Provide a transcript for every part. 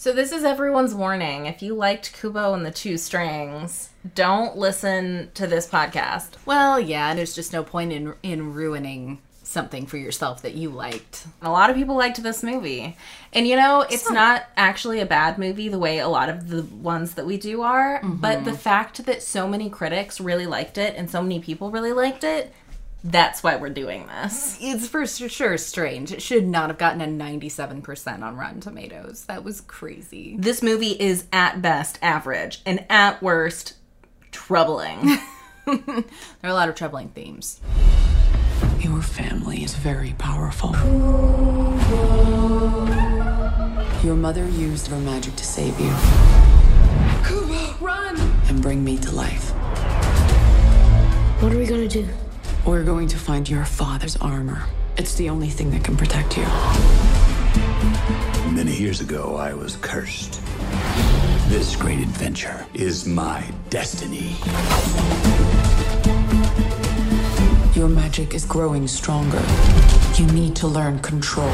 So this is everyone's warning. If you liked Kubo and the Two Strings, don't listen to this podcast. Well, yeah, there's just no point in in ruining something for yourself that you liked. A lot of people liked this movie. And you know, it's not actually a bad movie the way a lot of the ones that we do are, but mm-hmm. the fact that so many critics really liked it and so many people really liked it, that's why we're doing this. It's for sure strange. It should not have gotten a 97% on Rotten Tomatoes. That was crazy. This movie is at best average and at worst troubling. There are a lot of troubling themes. Your family is very powerful. Your mother used her magic to save you. run! And bring me to life. What are we gonna do? We're going to find your father's armor. It's the only thing that can protect you. Many years ago, I was cursed. This great adventure is my destiny. Your magic is growing stronger. You need to learn control.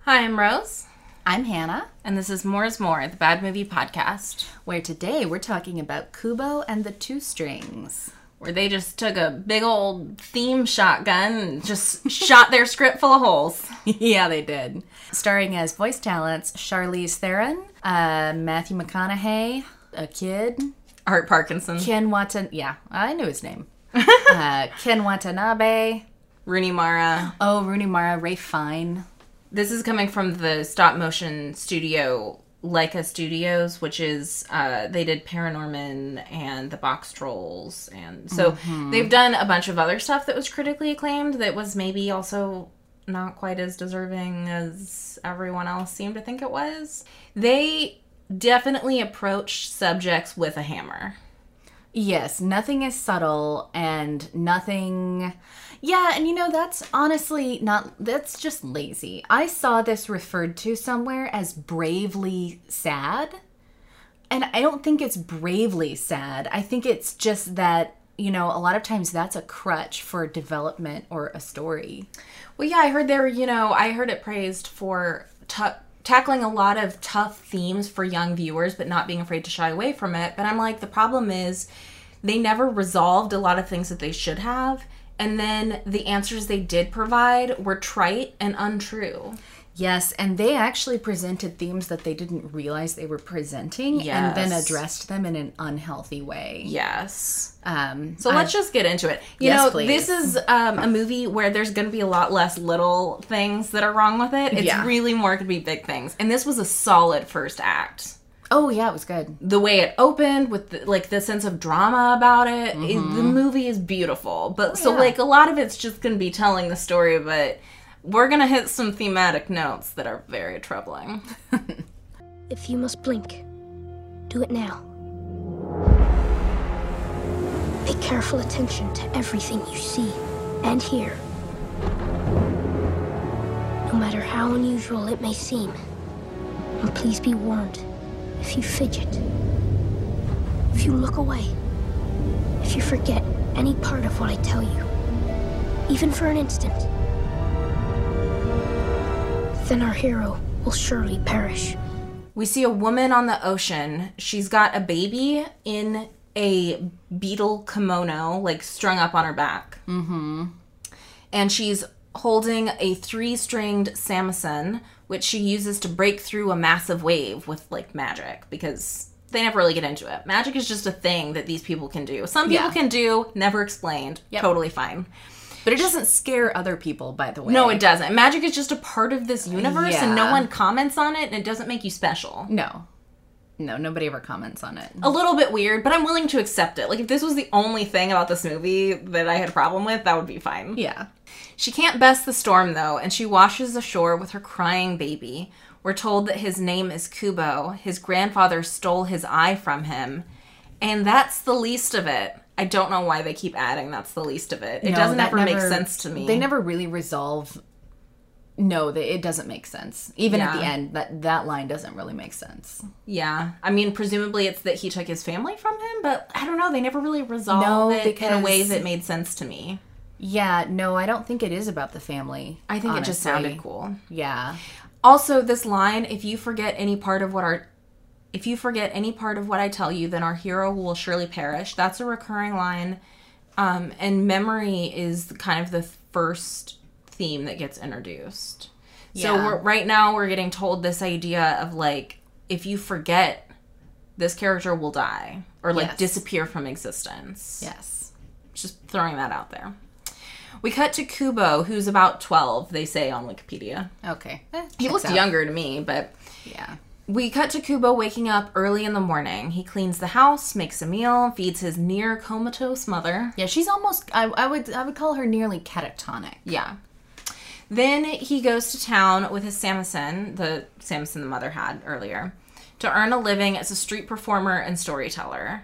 Hi, I'm Rose, I'm Hannah, and this is More is More, the Bad Movie Podcast, where today we're talking about Kubo and the Two Strings. where they just took a big old theme shotgun and just shot their script full of holes. yeah, they did. Starring as voice talents Charlize Theron, uh, Matthew McConaughey, a kid, Art Parkinson, Ken Watan. Yeah, I knew his name. uh, Ken Watanabe. Rooney Mara. Oh, Rooney Mara, Ralph Fiennes. This is coming from the stop motion studio Laika Studios, which is uh, they did Paranorman and the Boxtrolls, and so they've done a bunch of other stuff that was critically acclaimed that was maybe also not quite as deserving as everyone else seemed to think it was. They definitely approached subjects with a hammer. Yes, nothing is subtle and nothing. Yeah, and you know, that's honestly not. That's just lazy. I saw this referred to somewhere as bravely sad. And I don't think it's bravely sad. I think it's just that, you know, a lot of times that's a crutch for development or a story. Well, yeah, I heard there, you know, I heard it praised for tou tackling a lot of tough themes for young viewers, but not being afraid to shy away from it. But I'm like, the problem is they never resolved a lot of things that they should have. And then the answers they did provide were trite and untrue. Yes, and they actually presented themes that they didn't realize they were presenting and then addressed them in an unhealthy way. Yes. Um, So let's just get into it. You Yes, know, please. this is um, a movie where there's going to be a lot less little things that are wrong with it. It's Yeah. really more going to be big things. And this was a solid first act. Oh yeah, it was good. the way it opened with the, like the sense of drama about it, it- the Mm-hmm. movie is beautiful but Oh, so like a lot of it's just gonna be telling the story but we're gonna hit some thematic notes that are very troubling If you must blink, do it now. Pay careful attention to everything you see and hear. No matter how unusual it may seem. And please be warned if you fidget, if you look away, if you forget any part of what I tell you, even for an instant, then our hero will surely perish. we see a woman on the ocean she's got a baby in a beetle kimono like strung up on her back mm-hmm. and she's holding a three-stringed samisen which she uses to break through a massive wave with like magic because they never really get into it. Magic is just a thing that these people can do. Some people Yeah. can do never explained totally fine. But it doesn't scare other people, by the way. no it doesn't. Magic is just a part of this universe and no one comments on it and it doesn't make you special. No. No, nobody ever comments on it. a little bit weird, but I'm willing to accept it. Like if this was the only thing about this movie that I had a problem with, that would be fine. Yeah. She can't best the storm though, and she washes ashore with her crying baby. We're told that his name is Kubo. His grandfather stole his eye from him, and that's the least of it. I don't know why they keep adding that's the least of it. It No, doesn't ever make sense to me. They never really resolve. No, they, it doesn't make sense. Even at the end, that that line doesn't really make sense. Yeah, I mean, presumably it's that he took his family from him, but I don't know. They never really resolved No, it in a way that made sense to me. Yeah, no, I don't think it is about the family. I think it just honestly. sounded cool. Yeah. Also, this line, if you forget any part of what our if you forget any part of what I tell you, then our hero will surely perish. That's a recurring line. Um, and memory is kind of the first theme that gets introduced. So Yeah. we're, right now we're getting told this idea of like if you forget, this character will die or like Yes. disappear from existence. Yes. Just throwing that out there. We cut to Kubo, who's about 12, they say on Wikipedia. Okay. Eh, He looked out. younger to me, but Yeah. we cut to Kubo waking up early in the morning. He cleans the house, makes a meal, feeds his near comatose mother. Yeah, she's almost. I, I would. I would call her nearly catatonic. Yeah. Then he goes to town with his samisen, the samisen the mother had earlier, to earn a living as a street performer and storyteller.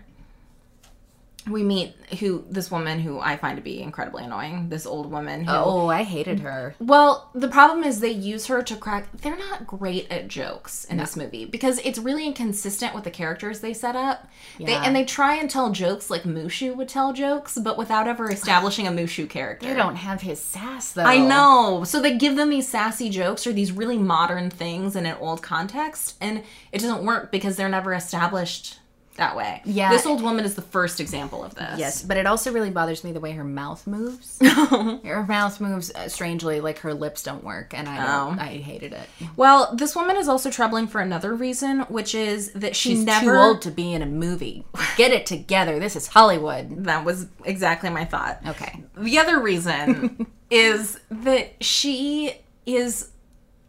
We meet who this woman who I find to be incredibly annoying. This old woman who Oh, I hated her. Well, the problem is they use her to crack. They're not great at jokes in this movie because it's really inconsistent with the characters they set up. They, Yeah. and they try and tell jokes like Mushu would tell jokes, but without ever establishing a Mushu character. They don't have his sass though. I know. So they give them these sassy jokes or these really modern things in an old context, and it doesn't work because they're never established that way. Yeah. This old woman is the first example of this. Yes, but it also really bothers me the way her mouth moves. her mouth moves uh, strangely, like her lips don't work, and I don't, I hated it. Well, this woman is also troubling for another reason, which is that she She's never too old to be in a movie. Get it together. This is Hollywood. That was exactly my thought. Okay. The other reason is that she is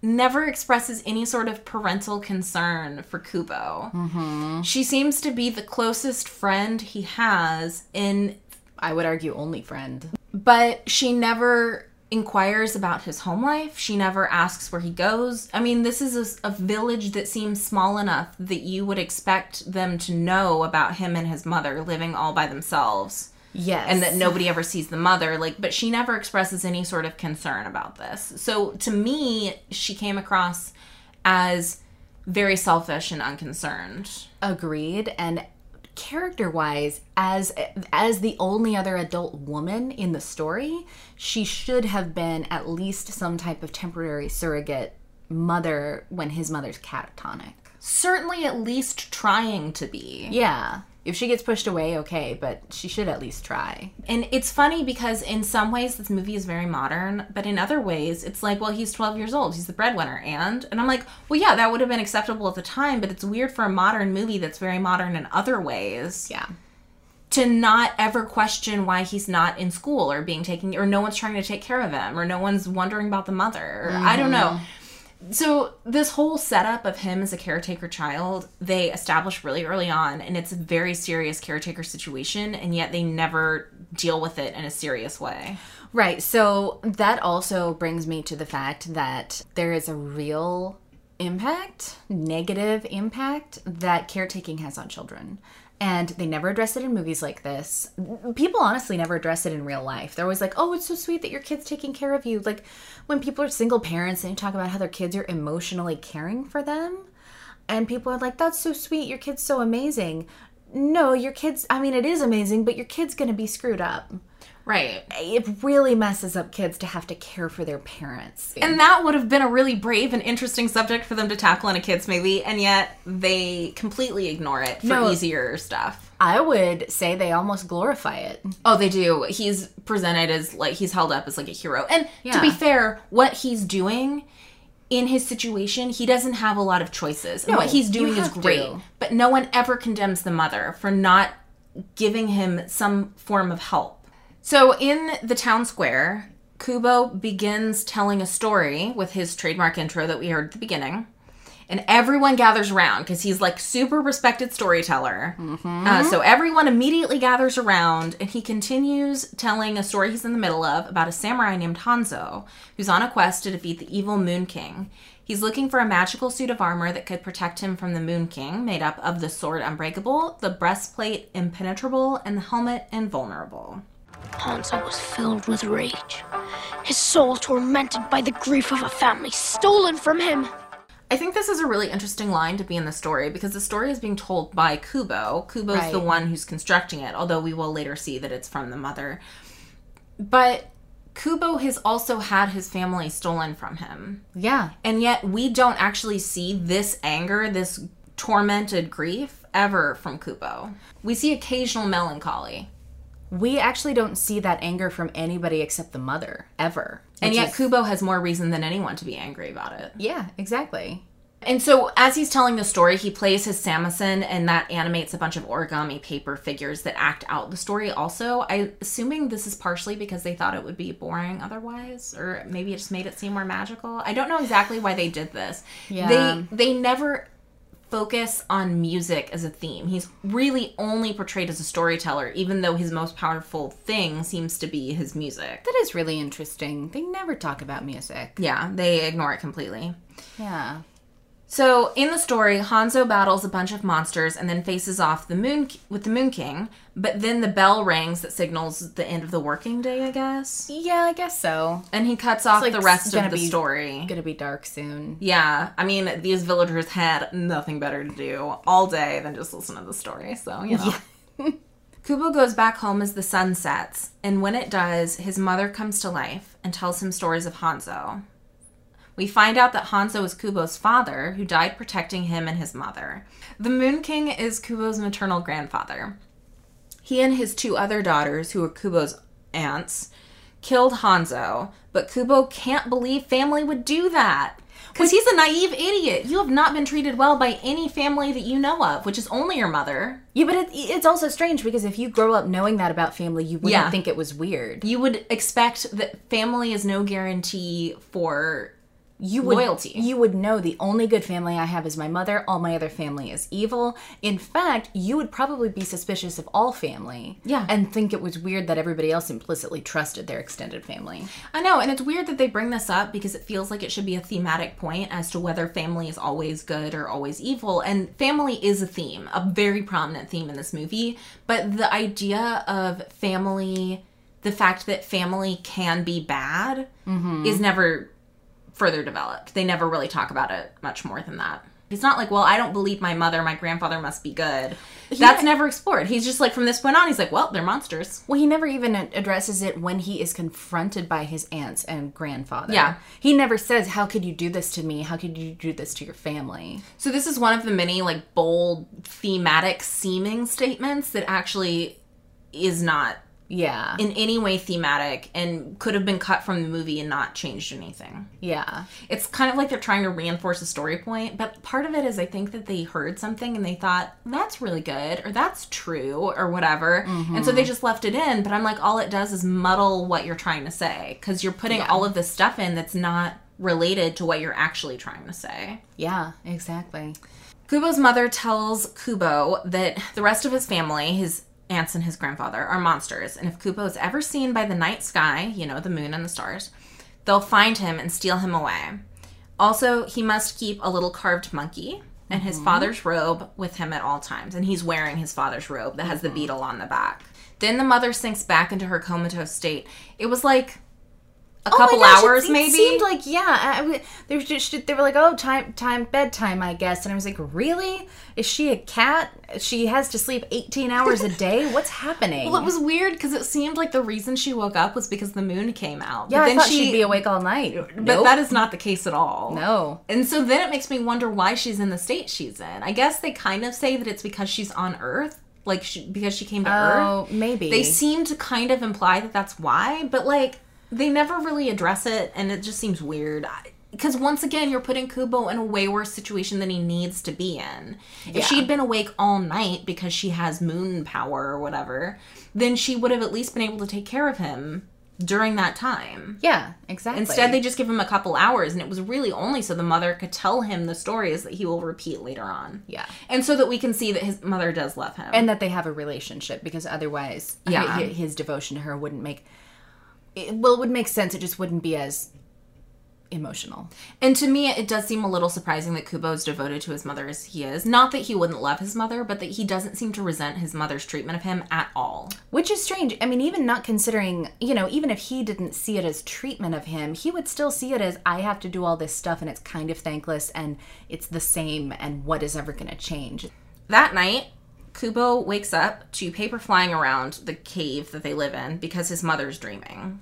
never expresses any sort of parental concern for Kubo. Mm-hmm. She seems to be the closest friend he has in I would argue only friend. but she never inquires about his home life. She never asks where he goes. I mean, this is a, a village that seems small enough that you would expect them to know about him and his mother living all by themselves Yes. and that nobody ever sees the mother like but she never expresses any sort of concern about this. So to me she came across as very selfish and unconcerned. Agreed. And character wise as as the only other adult woman in the story she should have been at least some type of temporary surrogate mother when his mother's catatonic. Certainly at least trying to be. Yeah if she gets pushed away okay but she should at least try. And it's funny because in some ways this movie is very modern but in other ways it's like well he's 12 years old he's the breadwinner and and i'm like well yeah that would have been acceptable at the time but it's weird for a modern movie that's very modern in other ways yeah. to not ever question why he's not in school or being taken or no one's trying to take care of him or no one's wondering about the mother. Or i don't know mm-hmm. So this whole setup of him as a caretaker child they establish really early on and it's a very serious caretaker situation and yet they never deal with it in a serious way Right. So that also brings me to the fact that there is a real impact, negative impact that caretaking has on children. And they never address it in movies like this. People honestly never address it in real life. They're always like, oh, it's so sweet that your kid's taking care of you. Like when people are single parents and you talk about how their kids are emotionally caring for them, and people are like, that's so sweet. Your kid's so amazing. No, your kid's, I mean, it is amazing, but your kid's going to be screwed up right it really messes up kids to have to care for their parents. and that would have been a really brave and interesting subject for them to tackle in a kids movie and yet they completely ignore it for No. easier stuff I would say they almost glorify it. Oh, they do. He's presented as like he's held up as like a hero. And to be fair, what he's doing in his situation, he doesn't have a lot of choices. And No, what he's doing is great. to. But no one ever condemns the mother for not giving him some form of help. So in the town square, Kubo begins telling a story with his trademark intro that we heard at the beginning. And everyone gathers around because he's like super respected storyteller. Uh, so everyone immediately gathers around, and he continues telling a story he's in the middle of about a samurai named Hanzo who's on a quest to defeat the evil Moon King. He's looking for a magical suit of armor that could protect him from the Moon King, made up of the sword Unbreakable, the breastplate Impenetrable, and the helmet Invulnerable. Hanzo was filled with rage, his soul tormented by the grief of a family stolen from him. I think this is a really interesting line to be in the story because the story is being told by Kubo. Kubo's the one who's constructing it, although we will later see that it's from the mother. But Kubo has also had his family stolen from him. Yeah. And yet we don't actually see this anger, this tormented grief ever from Kubo. We see occasional melancholy. We actually don't see that anger from anybody except the mother, ever. And yet is- Kubo has more reason than anyone to be angry about it. Yeah, exactly. And so, as he's telling the story, he plays his samisen, and that animates a bunch of origami paper figures that act out the story. Also, I assuming this is partially because they thought it would be boring otherwise, or maybe it just made it seem more magical. I don't know exactly why they did this. Yeah. They they never focus on music as a theme. He's really only portrayed as a storyteller, even though his most powerful thing seems to be his music. That is really interesting. They never talk about music. Yeah, they ignore it completely. Yeah. So in the story, Hanzo battles a bunch of monsters and then faces off the moon with the Moon King. But then the bell rings that signals the end of the working day, I guess. Yeah, I guess so. And he cuts off like the rest of the be- story. Gonna be dark soon. Yeah, I mean, these villagers had nothing better to do all day than just listen to the story. So you know. Kubo goes back home as the sun sets, and when it does, his mother comes to life and tells him stories of Hanzo. We find out that Hanzo is Kubo's father, who died protecting him and his mother. The Moon King is Kubo's maternal grandfather. He and his two other daughters, who are Kubo's aunts, killed Hanzo, but Kubo can't believe family would do that. Because he's a naive idiot. You have not been treated well by any family that you know of, which is only your mother. Yeah, but it, it's also strange because if you grow up knowing that about family, you wouldn't Yeah. think it was weird. You would expect that family is no guarantee for You would, loyalty. You would know the only good family I have is my mother. All my other family is evil. In fact, you would probably be suspicious of all family. Yeah. And think it was weird that everybody else implicitly trusted their extended family. I know, and it's weird that they bring this up because it feels like it should be a thematic point as to whether family is always good or always evil. And family is a theme, a very prominent theme in this movie. But the idea of family, the fact that family can be bad, mm-hmm. is never further developed. They never really talk about it much more than that. It's not like, well, I don't believe my mother, my grandfather must be good. That's never explored. He's just like, from this point on, he's like, well, they're monsters. Well, he never even addresses it when he is confronted by his aunts and grandfather. Yeah. He never says, How could you do this to me? How could you do this to your family? So this is one of the many like bold thematic seeming statements that actually is not Yeah. in any way thematic and could have been cut from the movie and not changed anything. yeah. It's kind of like they're trying to reinforce a story point, but part of it is I think that they heard something and they thought that's really good or that's true or whatever. And so they mm-hmm. just left it in, but I'm like all it does is muddle what you're trying to say cuz you're putting all of this stuff in that's not related to what you're actually trying to say. Yeah, exactly. Kubo's mother tells Kubo that the rest of his family, his aunts and his grandfather, are monsters, and if Kubo is ever seen by the night sky, you know, the moon and the stars, they'll find him and steal him away. Also, he must keep a little carved monkey and his mhm. father's robe with him at all times, and he's wearing his father's robe that has the mhm. beetle on the back. Then the mother sinks back into her comatose state. It was like a couple Oh gosh, it hours, se- maybe. seemed like yeah. I, they were just they were like, oh, time, time, bedtime, I guess. And I was like, really? Is she a cat? She has to sleep eighteen hours a day. What's happening? Well, it was weird because it seemed like the reason she woke up was because the moon came out. yeah, but I thought she, she'd be awake all night. But Nope. that is not the case at all. no. And so then it makes me wonder why she's in the state she's in. I guess they kind of say that it's because she's on Earth, like she, because she came to Earth. Oh, Earth. maybe They seem to kind of imply that that's why, but like they never really address it, and it just seems weird. Because once again, you're putting Kubo in a way worse situation than he needs to be in. If Yeah. she'd been awake all night because she has moon power or whatever, then she would have at least been able to take care of him during that time. Yeah, exactly. Instead, they just give him a couple hours, and it was really only so the mother could tell him the stories that he will repeat later on. Yeah. And so that we can see that his mother does love him. and that they have a relationship because otherwise, Yeah. hi- his devotion to her wouldn't make. It, well, it would make sense. It just wouldn't be as emotional. And to me, it does seem a little surprising that Kubo is devoted to his mother as he is. Not that he wouldn't love his mother, but that he doesn't seem to resent his mother's treatment of him at all. Which is strange. I mean, even not considering, you know, even if he didn't see it as treatment of him, he would still see it as I have to do all this stuff and it's kind of thankless and it's the same and what is ever going to change. That night, Kubo wakes up to paper flying around the cave that they live in because his mother's dreaming.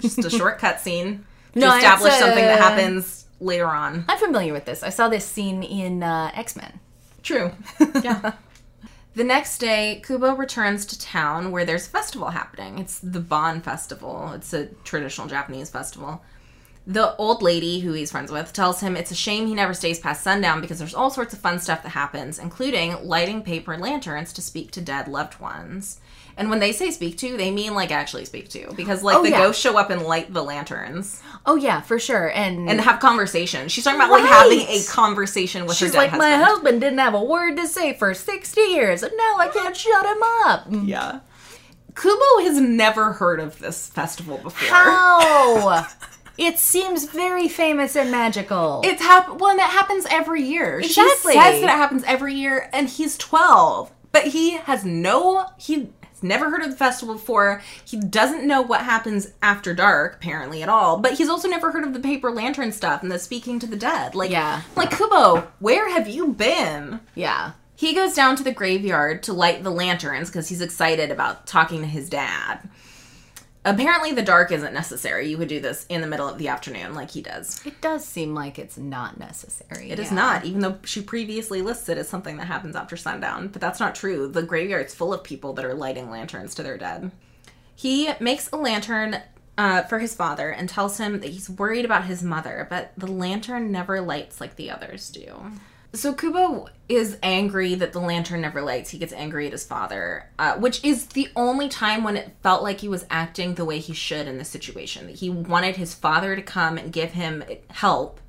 Just a short cutscene to No, establish it's, something that uh, happens later on. I'm familiar with this. I saw this scene in uh, X Men. True. Yeah. the next day, Kubo returns to town where there's a festival happening. It's the Bon Festival. It's a traditional Japanese festival. The old lady who he's friends with tells him it's a shame he never stays past sundown because there's all sorts of fun stuff that happens, including lighting paper lanterns to speak to dead loved ones. And when they say speak to, they mean like actually speak to because like Oh, the yeah. ghosts show up and light the lanterns Oh yeah, for sure. And and have conversations. She's talking about like having a conversation with she's her dead like, my husband. husband didn't have a word to say for 60 years, and now I can't shut him up. Yeah. Kubo has never heard of this festival before. How? it seems very famous and magical. It's hap- well, and it happens every year. Exactly. She says that it happens every year, and he's twelve, but he has no. He never heard of the festival before. He doesn't know what happens after dark, apparently at all. But he's also never heard of the paper lantern stuff and the speaking to the dead. Like, Yeah. like Kubo, where have you been? yeah. He goes down to the graveyard to light the lanterns because he's excited about talking to his dad. Apparently, the dark isn't necessary. You could do this in the middle of the afternoon, like he does. It does seem like it's not necessary. It is yeah. not, even though she previously lists it as something that happens after sundown. But that's not true. The graveyard's full of people that are lighting lanterns to their dead. He makes a lantern uh, for his father and tells him that he's worried about his mother, but the lantern never lights like the others do. So Kubo is angry that the lantern never lights. He gets angry at his father, uh, which is the only time when it felt like he was acting the way he should in this situation. That he wanted his father to come and give him help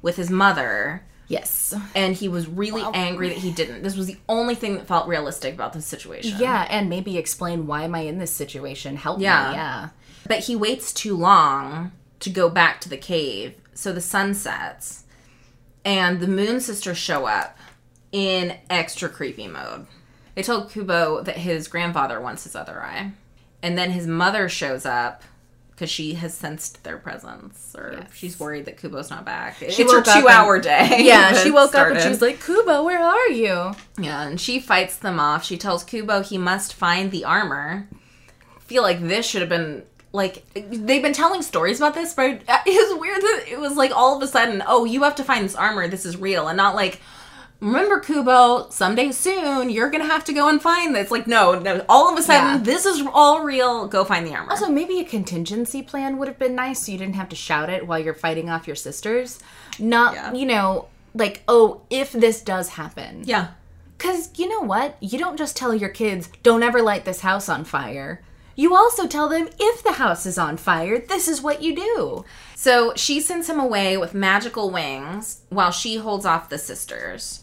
with his mother, Yes. and he was really angry that he didn't. This was the only thing that felt realistic about this situation. Yeah, and maybe explain why am I in this situation? Help Yeah. me. Yeah. But he waits too long to go back to the cave, so the sun sets, and the Moon Sisters show up in extra creepy mode. They told Kubo that his grandfather wants his other eye, and then his mother shows up because she has sensed their presence, or she's worried that Kubo's not back. it's her woke up and- two-hour day. Yeah, she woke up and started. she was like, Kubo, where are you? Yeah, and she fights them off. She tells Kubo he must find the armor. I feel like this should have been like they've been telling stories about this, but it was weird that it was like all of a sudden, oh, you have to find this armor. This is real, and not like. Remember, Kubo, someday soon you're gonna have to go and find this. Like, no, no. All of a sudden, Yeah. this is all real. Go find the armor. Also, maybe a contingency plan would have been nice so you didn't have to shout it while you're fighting off your sisters. Not, Yeah. you know, like, oh, if this does happen. yeah, Because you know what? You don't just tell your kids, don't ever light this house on fire. You also tell them, if the house is on fire, this is what you do. So she sends him away with magical wings while she holds off the sisters.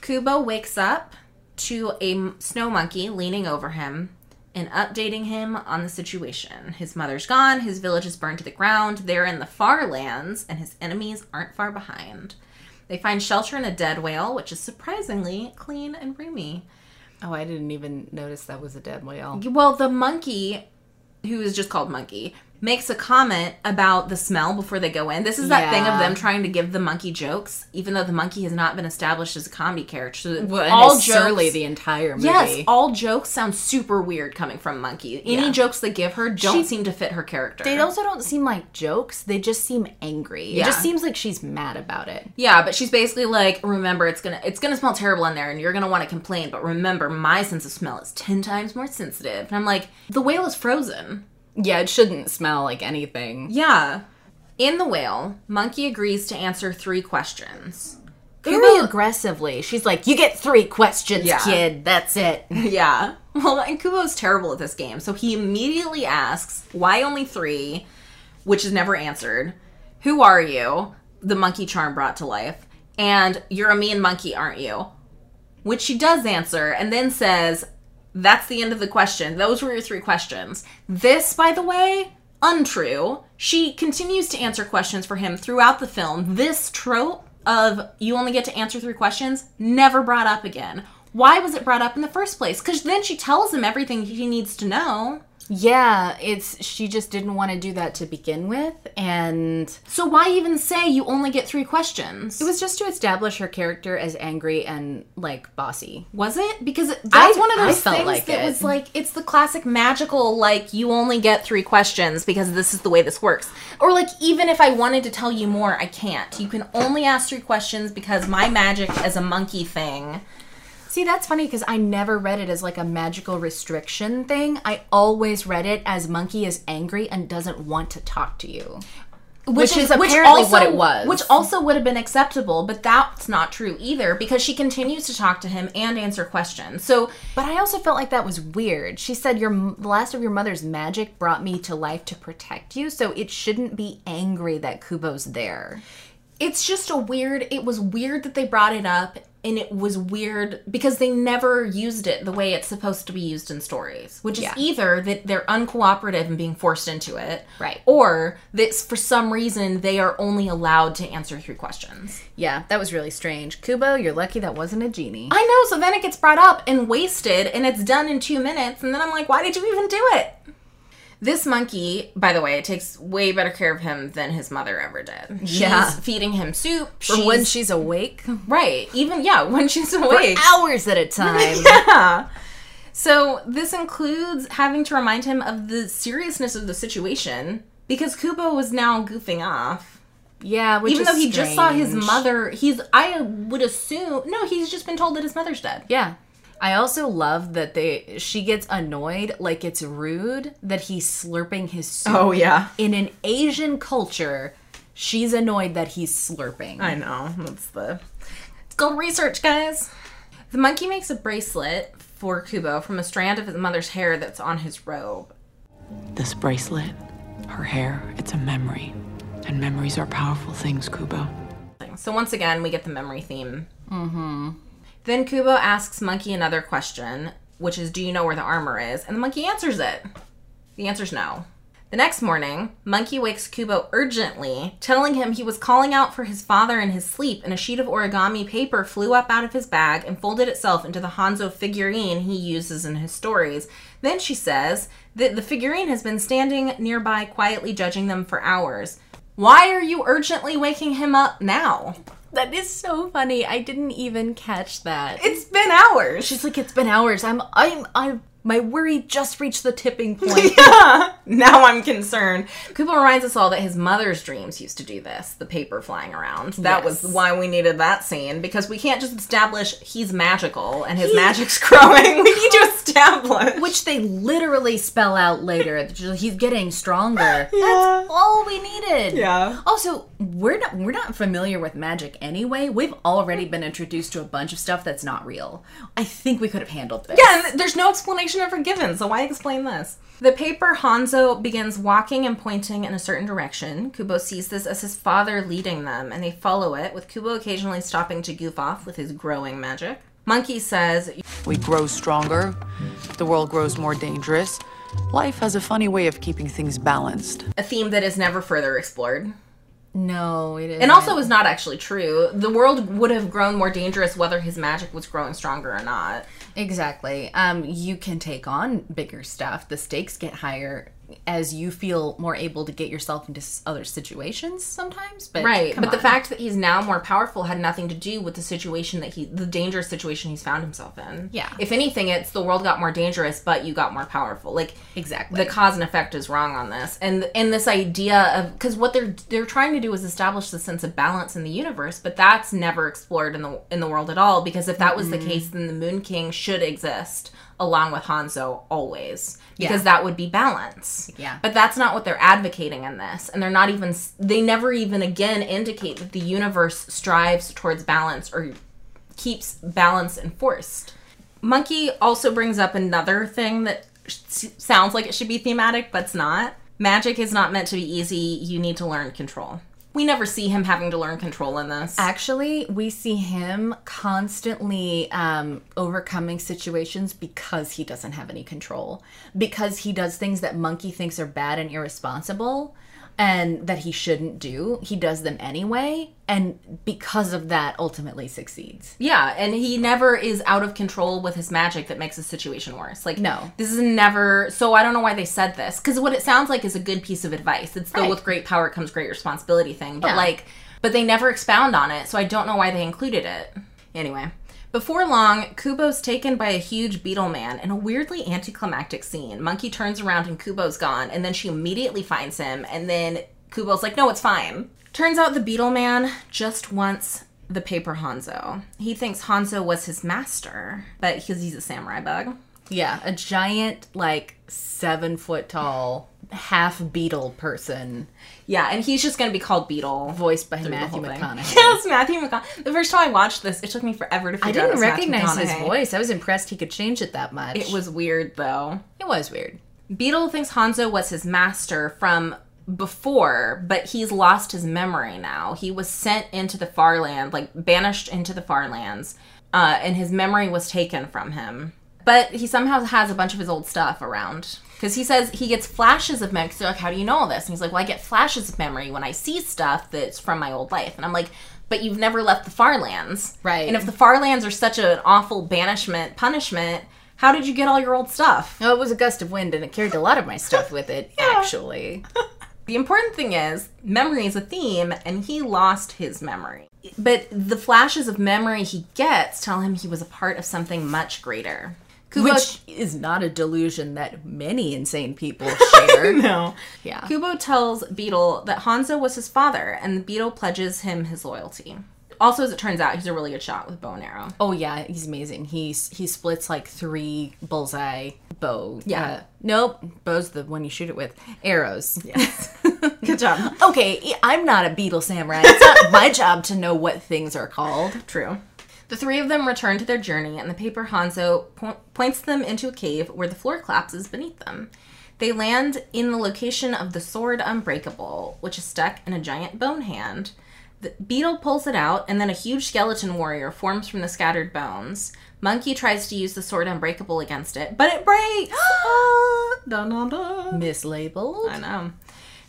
Kubo wakes up to a snow monkey leaning over him and updating him on the situation. His mother's gone, his village is burned to the ground, they're in the far lands, and his enemies aren't far behind. They find shelter in a dead whale, which is surprisingly clean and roomy. Oh, I didn't even notice that was a dead whale. Well, the monkey, who is just called Monkey, makes a comment about the smell before they go in. This is that thing of them trying to give the monkey jokes, even though the monkey has not been established as a comedy character. Well, all jokes, surly the entire movie. yes, all jokes sound super weird coming from Monkey. Any Yeah. jokes they give her don't She- seem to fit her character. They also don't seem like jokes. They just seem angry. Yeah. It just seems like she's mad about it. Yeah, but she's basically like, remember, it's gonna it's gonna smell terrible in there, and you're gonna want to complain. But remember, my sense of smell is ten times more sensitive. And I'm like, the whale is frozen. Yeah, it shouldn't smell like anything. Yeah. In the whale, Monkey agrees to answer three questions. Very Kubo- aggressively. She's like, You get three questions, Yeah. kid. That's it. yeah. Well, and Kubo's terrible at this game, so he immediately asks, why only three? Which is never answered. Who are you? The monkey charm brought to life. And you're a mean monkey, aren't you? Which she does answer, and then says, that's the end of the question. Those were your three questions. This, by the way, untrue. She continues to answer questions for him throughout the film. This trope of you only get to answer three questions never brought up again. Why was it brought up in the first place? Because then she tells him everything he needs to know. Yeah, it's she just didn't want to do that to begin with, and So why even say you only get three questions? it was just to establish her character as angry and like bossy. Was it? Because that's I- one of I those felt things like that it. was like it's the classic magical like you only get three questions because this is the way this works. Or like even if I wanted to tell you more, I can't. You can only ask three questions because my magic as a monkey thing. See, that's funny because I never read it as like a magical restriction thing. I always read it as Monkey is angry and doesn't want to talk to you. Which is apparently what it was. Which also would have been acceptable, but that's not true either because she continues to talk to him and answer questions. So But I also felt like that was weird. She said, "Your the last of your mother's magic brought me to life to protect you, so it shouldn't be angry that Kubo's there." it's just a weird it was weird that they brought it up and it was weird because they never used it the way it's supposed to be used in stories which is Yeah. either that they're uncooperative and being forced into it Right. or that for some reason they are only allowed to answer three questions Yeah, that was really strange. Kubo, you're lucky that wasn't a genie. i know so then it gets brought up and wasted and it's done in two minutes and then i'm like why did you even do it this monkey, by the way, it takes way better care of him than his mother ever did. She's Yeah. feeding him soup. For when she's awake, right, even yeah, when she's for awake. hours at a time. Yeah. So this includes having to remind him of the seriousness of the situation because Kubo was now goofing off. Yeah, which Even though he just saw his mother, he's I would assume no, he's just been told that his mother's dead. Yeah. I also love that they she gets annoyed like it's rude that he's slurping his soup. Oh, yeah. In an Asian culture, she's annoyed that he's slurping. I know. That's the It's called research, guys. The monkey makes a bracelet for Kubo from a strand of his mother's hair that's on his robe. This bracelet, her hair, it's a memory. And memories are powerful things, Kubo. So once again, we get the memory theme. Mm-hmm. Then Kubo asks Monkey another question, which is, "Do you know where the armor is?" And the monkey answers it. The answer's no. The next morning, Monkey wakes Kubo urgently, telling him he was calling out for his father in his sleep, and a sheet of origami paper flew up out of his bag and folded itself into the Hanzo figurine he uses in his stories. Then she says that the figurine has been standing nearby, quietly judging them for hours. Why are you urgently waking him up now? That is so funny. I didn't even catch that. It's been hours. She's like, it's been hours. I'm I'm I'm my worry just reached the tipping point. now I'm concerned. Kubo reminds us all that his mother's dreams used to do this, the paper flying around. That was why we needed that scene, because we can't just establish he's magical and his magic's growing. We need to establish. Which they literally spell out later. He's getting stronger. That's all we needed. Yeah. Also, we're not we're not familiar with magic anyway. We've already been introduced to a bunch of stuff that's not real. I think we could have handled this. Yeah, there's no explanation ever given, so why explain this? The paper Hanzo begins walking and pointing in a certain direction. Kubo sees this as his father leading them, and they follow it, with Kubo occasionally stopping to goof off with his growing magic. Monkey says, We grow stronger, the world grows more dangerous. Life has a funny way of keeping things balanced. a theme that is never further explored. No, it is. And also is not actually true. The world would have grown more dangerous whether his magic was growing stronger or not. Exactly. Um, you can take on bigger stuff. The stakes get higher as you feel more able to get yourself into other situations sometimes. But Right. But the fact that he's now more powerful had nothing to do with the situation that he the dangerous situation he's found himself in. Yeah. If anything, it's the world got more dangerous, but you got more powerful. Like Exactly. the cause and effect is wrong on this. And and this idea of because what they're they're trying to do is establish the sense of balance in the universe, but that's never explored in the in the world at all. Because if that was the case, then the Moon King should exist along with Hanzo always. Because Yeah. that would be balance. Yeah. But that's not what they're advocating in this. And they're not even, they never even again indicate that the universe strives towards balance or keeps balance enforced. Monkey also brings up another thing that sounds like it should be thematic, but it's not. Magic is not meant to be easy. You need to learn control. We never see him having to learn control in this. Actually, we see him constantly um, overcoming situations because he doesn't have any control. Because he does things that Monkey thinks are bad and irresponsible. And that he shouldn't do, he does them anyway, and because of that, ultimately succeeds. Yeah, and he never is out of control with his magic that makes the situation worse. Like, No. this is never. So I don't know why they said this because what it sounds like is a good piece of advice. It's the Right. with great power comes great responsibility thing, but Yeah. like, but they never expound on it, so I don't know why they included it. Anyway. Before long, Kubo's taken by a huge beetle man in a weirdly anticlimactic scene. Monkey turns around and Kubo's gone, and then she immediately finds him, and then Kubo's like, no, it's fine. Turns out the beetle man just wants the paper Hanzo. He thinks Hanzo was his master, but because he's a samurai bug. Yeah, a giant, like seven foot tall, half beetle person, Yeah, and he's just gonna be called Beetle. voiced by Matthew. McConaughey. Yes, Matthew McConaughey. The first time I watched this, it took me forever to I figure out didn't it was recognize his voice. I was impressed he could change it that much. It was weird though. It was weird. Beetle thinks Hanzo was his master from before, but he's lost his memory now. He was sent into the far land, like banished into the far lands, uh, and his memory was taken from him. But he somehow has a bunch of his old stuff around. Because he says he gets flashes of memory. So like, how do you know all this? And he's like, well, I get flashes of memory when I see stuff that's from my old life. And I'm like, but you've never left the far lands. Right. And if the far lands are such an awful banishment punishment, how did you get all your old stuff? No, it was a gust of wind and it carried a lot of my stuff with it, actually. The important thing is, memory is a theme, and he lost his memory. But the flashes of memory he gets tell him he was a part of something much greater. Kubo, Which is not a delusion that many insane people share. no. Yeah. Kubo tells Beetle that Hanzo was his father, and the Beetle pledges him his loyalty. Also, as it turns out, he's a really good shot with bow and arrow. Oh yeah, he's amazing. He's he splits like three bullseye bow. Yeah. uh, nope, bow's the one you shoot it with. Arrows. Good job. Okay, I'm not a beetle samurai. It's not my job to know what things are called. True. The three of them return to their journey, and the paper Hanzo po- points them into a cave where the floor collapses beneath them. They land in the location of the sword Unbreakable, which is stuck in a giant bone hand. The beetle pulls it out, and then a huge skeleton warrior forms from the scattered bones. Monkey tries to use the sword Unbreakable against it, but it breaks! Ah, dun, dun, dun. Mislabeled. I know.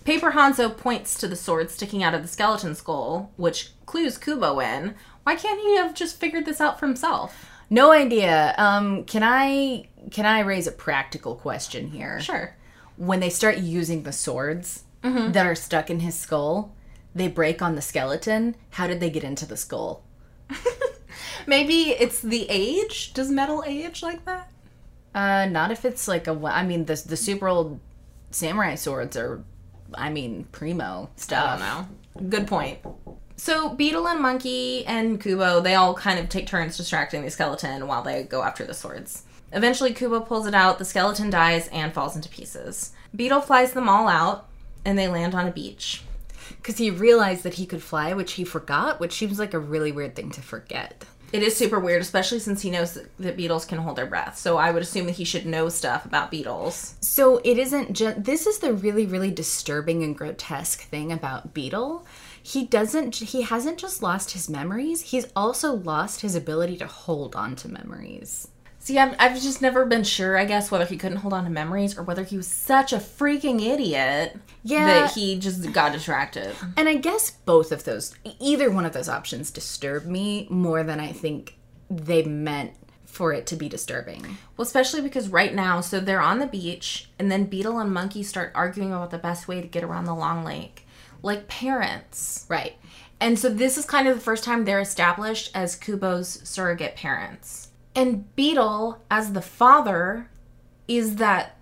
Paper Hanzo points to the sword sticking out of the skeleton skull, which clues Kubo in. Why can't he have just figured this out for himself? No idea. Um, can I can I raise a practical question here? Sure. When they start using the swords that are stuck in his skull, they break on the skeleton. How did they get into the skull? Maybe it's the age. Does metal age like that? Uh, not if it's like a. I mean, the the super old samurai swords are, I mean, primo stuff. I don't know. Good point. So Beetle and Monkey and Kubo, they all kind of take turns distracting the skeleton while they go after the swords. Eventually, Kubo pulls it out, the skeleton dies and falls into pieces. Beetle flies them all out, and they land on a beach. Because he realized that he could fly, which he forgot, which seems like a really weird thing to forget. It is super weird, especially since he knows that, beetles can hold their breath. So I would assume that he should know stuff about beetles. So it isn't just. This is the really, really disturbing and grotesque thing about Beetle. He doesn't. He hasn't just lost his memories. He's also lost his ability to hold on to memories. See, I've, I've just never been sure, I guess, whether he couldn't hold on to memories or whether he was such a freaking idiot Yeah. that he just got distracted. And I guess both of those, either one of those options, disturb me more than I think they meant for it to be disturbing. Well, especially because right now, so they're on the beach, and then Beetle and Monkey start arguing about the best way to get around the Long Lake. Like parents. Right. And so this is kind of the first time they're established as Kubo's surrogate parents. And Beetle, as the father, is that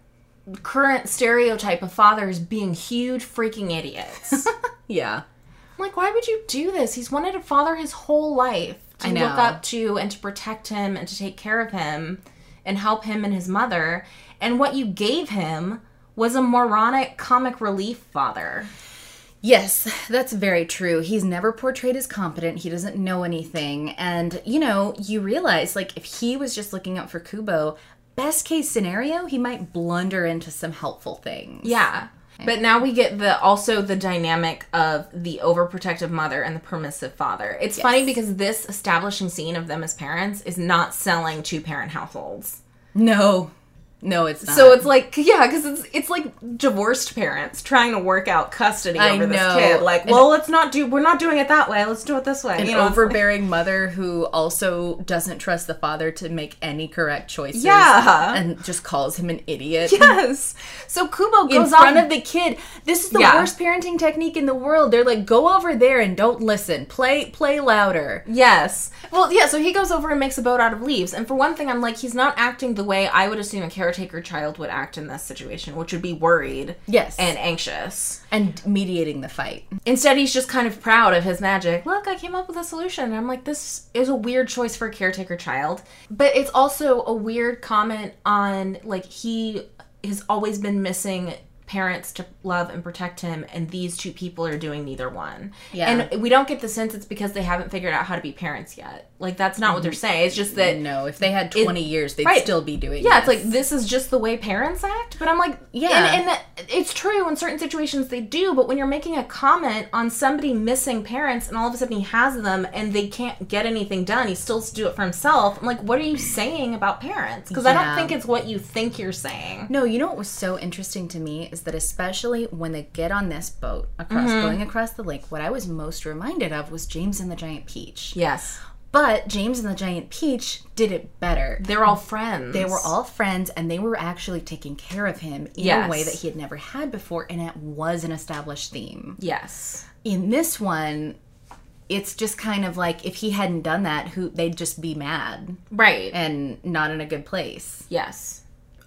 current stereotype of fathers being huge freaking idiots. Yeah. I'm like, why would you do this? He's wanted a father his whole life to look up to and to protect him and to take care of him and help him and his mother. And what you gave him was a moronic comic relief father. Yes, that's very true. He's never portrayed as competent. He doesn't know anything. And, you know, you realize, like, if he was just looking out for Kubo, best case scenario, he might blunder into some helpful things. Yeah. But now we get the also the dynamic of the overprotective mother and the permissive father. It's funny because this establishing scene of them as parents is not selling two parent households. No. No, it's not. So it's like, yeah, because it's it's like divorced parents trying to work out custody I over this kid. Like, And- well, let's not do. We're not doing it that way. Let's do it this way. an you know, overbearing mother who also doesn't trust the father to make any correct choices. Yeah. and just calls him an idiot. Yes. So Kubo goes in front off of the kid. This is the Yeah. worst parenting technique in the world. They're like, go over there and don't listen. Play, play louder. Yes. Well, yeah, so he goes over and makes a boat out of leaves. And for one thing, I'm like, he's not acting the way I would assume a caretaker child would act in this situation, which would be worried Yes. and anxious. And mediating the fight. Instead, he's just kind of proud of his magic. Look, I came up with a solution. And I'm like, this is a weird choice for a caretaker child. But it's also a weird comment on, like, he has always been missing parents to love and protect him, and these two people are doing neither one. Yeah. And we don't get the sense it's because they haven't figured out how to be parents yet. Like, that's not what they're mm-hmm. saying. It's just that. No, if they had 20 years, they'd right. still be doing it. Yeah, it's like this is just the way parents act. But I'm like, Yeah. and, and that, it's true in certain situations they do. But when you're making a comment on somebody missing parents, and all of a sudden he has them, and they can't get anything done, he still has to do it for himself. I'm like, what are you saying about parents? Because I don't think it's what you think you're saying. No, you know what was so interesting to me is that especially when they get on this boat across Mm-hmm. going across the lake, what I was most reminded of was James and the Giant Peach. Yes, But James and the Giant Peach did it better. they're all friends. They were all friends and they were actually taking care of him in Yes. a way that he had never had before, and it was an established theme. yes. In this one, it's just kind of like if he hadn't done that, who they'd just be mad Right. and not in a good place. Yes.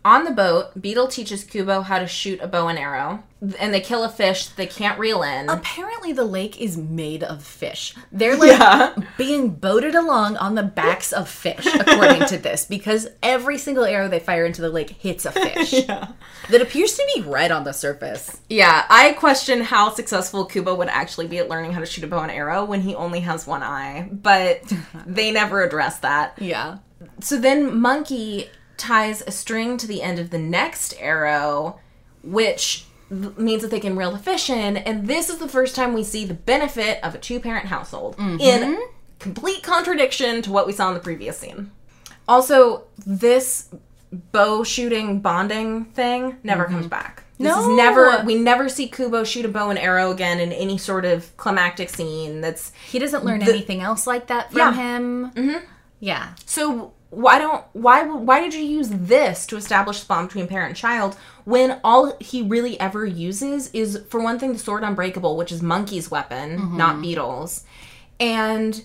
On the boat, Beetle teaches Kubo how to shoot a bow and arrow, and they kill a fish they can't reel in. Apparently, the lake is made of fish. They're like being boated along on the backs of fish, according to this, because every single arrow they fire into the lake hits a fish that appears to be red on the surface. Yeah, I question how successful Kubo would actually be at learning how to shoot a bow and arrow when he only has one eye, but they never address that. Yeah. So then Monkey ties a string to the end of the next arrow, which means that they can reel the fish in, and this is the first time we see the benefit of a two-parent household in complete contradiction to what we saw in the previous scene. Also, this bow shooting bonding thing never comes back. This is No. never we never see Kubo shoot a bow and arrow again in any sort of climactic scene that's He doesn't learn The- anything else like that from Yeah. him. Mm-hmm. Yeah. So why don't why why did you use this to establish the bond between parent and child when all he really ever uses is for one thing the sword unbreakable, which is Monkey's weapon, mm-hmm. not Beetle's, and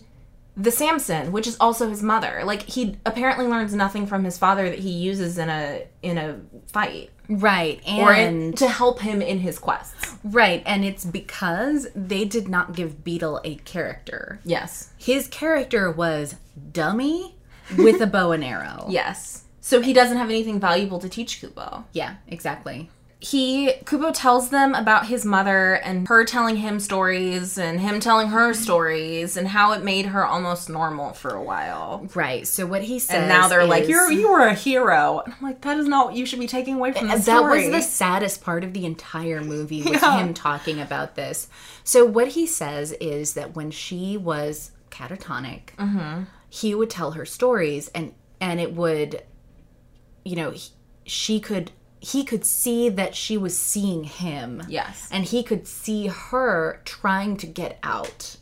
the samisen, which is also his mother. Like he apparently learns nothing from his father that he uses in a in a fight Right. or in, And to help him in his quests. right, and it's because they did not give Beetle a character. Yes. His character was dummy with a bow and arrow. Yes. So he doesn't have anything valuable to teach Kubo. Yeah, exactly. he Kubo tells them about his mother and her telling him stories and him telling her stories and how it made her almost normal for a while. Right. So what he says And now they're like, "You're you were a hero." And I'm like, "That is not what you should be taking away from the that story." was the saddest part of the entire movie was Yeah. him talking about this. So what he says is that when she was catatonic, Mm-hmm. He would tell her stories, and and it would, you know, he, she could he could see that she was seeing him. Yes. and he could see her trying to get out.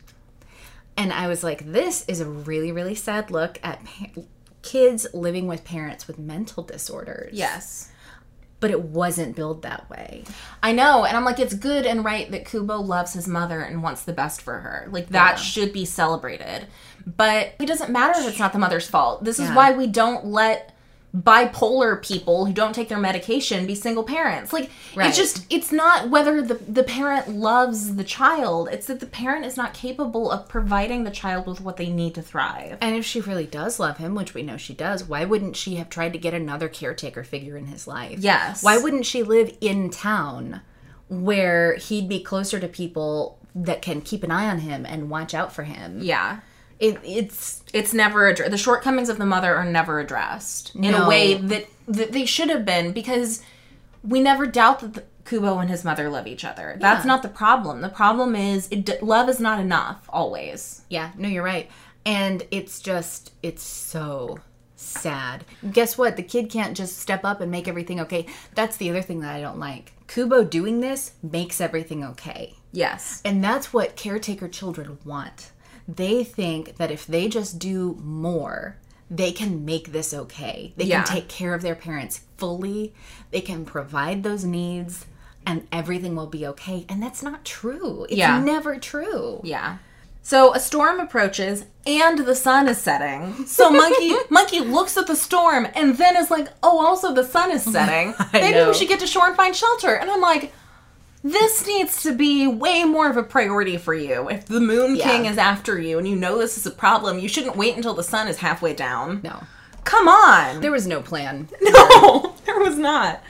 And I was like, this is a really really sad look at pa- kids living with parents with mental disorders yes. but it wasn't billed that way. I know, and I'm like, it's good and right that Kubo loves his mother and wants the best for her. Like that should be celebrated. But it doesn't matter if it's not the mother's fault. This is why we don't let bipolar people who don't take their medication be single parents. Like Right. it's just it's not whether the the parent loves the child. It's that the parent is not capable of providing the child with what they need to thrive. And if she really does love him, which we know she does, why wouldn't she have tried to get another caretaker figure in his life? Yes. Why wouldn't she live in town where he'd be closer to people that can keep an eye on him and watch out for him? Yeah. It, it's it's never addressed. The shortcomings of the mother are never addressed in No. a way that, that they should have been because we never doubt that the, Kubo and his mother love each other. That's Yeah. not the problem. The problem is it, love is not enough always. yeah, no, you're right. And it's just it's so sad. Guess what? The kid can't just step up and make everything okay. That's the other thing that I don't like. Kubo doing this makes everything okay. Yes. And that's what caretaker children want. They think that if they just do more, they can make this okay. They Yeah. can take care of their parents fully. They can provide those needs and everything will be okay. And that's not true. It's Yeah. never true. Yeah. So a storm approaches and the sun is setting. So Monkey Monkey looks at the storm and then is like, "Oh, also the sun is setting. Maybe we should get to shore and find shelter." And I'm like, this needs to be way more of a priority for you. If the Moon Yeah. King is after you and you know this is a problem, you shouldn't wait until the sun is halfway down. No. Come on. There was no plan. No, there was not.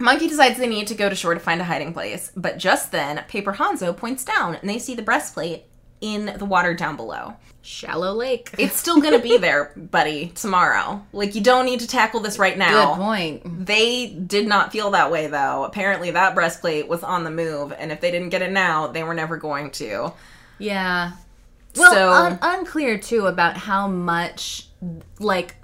Monkey decides they need to go to shore to find a hiding place, but just then, Paper Hanzo points down and they see the breastplate in the water down below. Shallow lake. It's still gonna be there, buddy, tomorrow. Like, you don't need to tackle this right now. Good point. They did not feel that way, though. Apparently, that breastplate was on the move, and if they didn't get it now, they were never going to. Yeah. Well, So- un- unclear too about how much, like,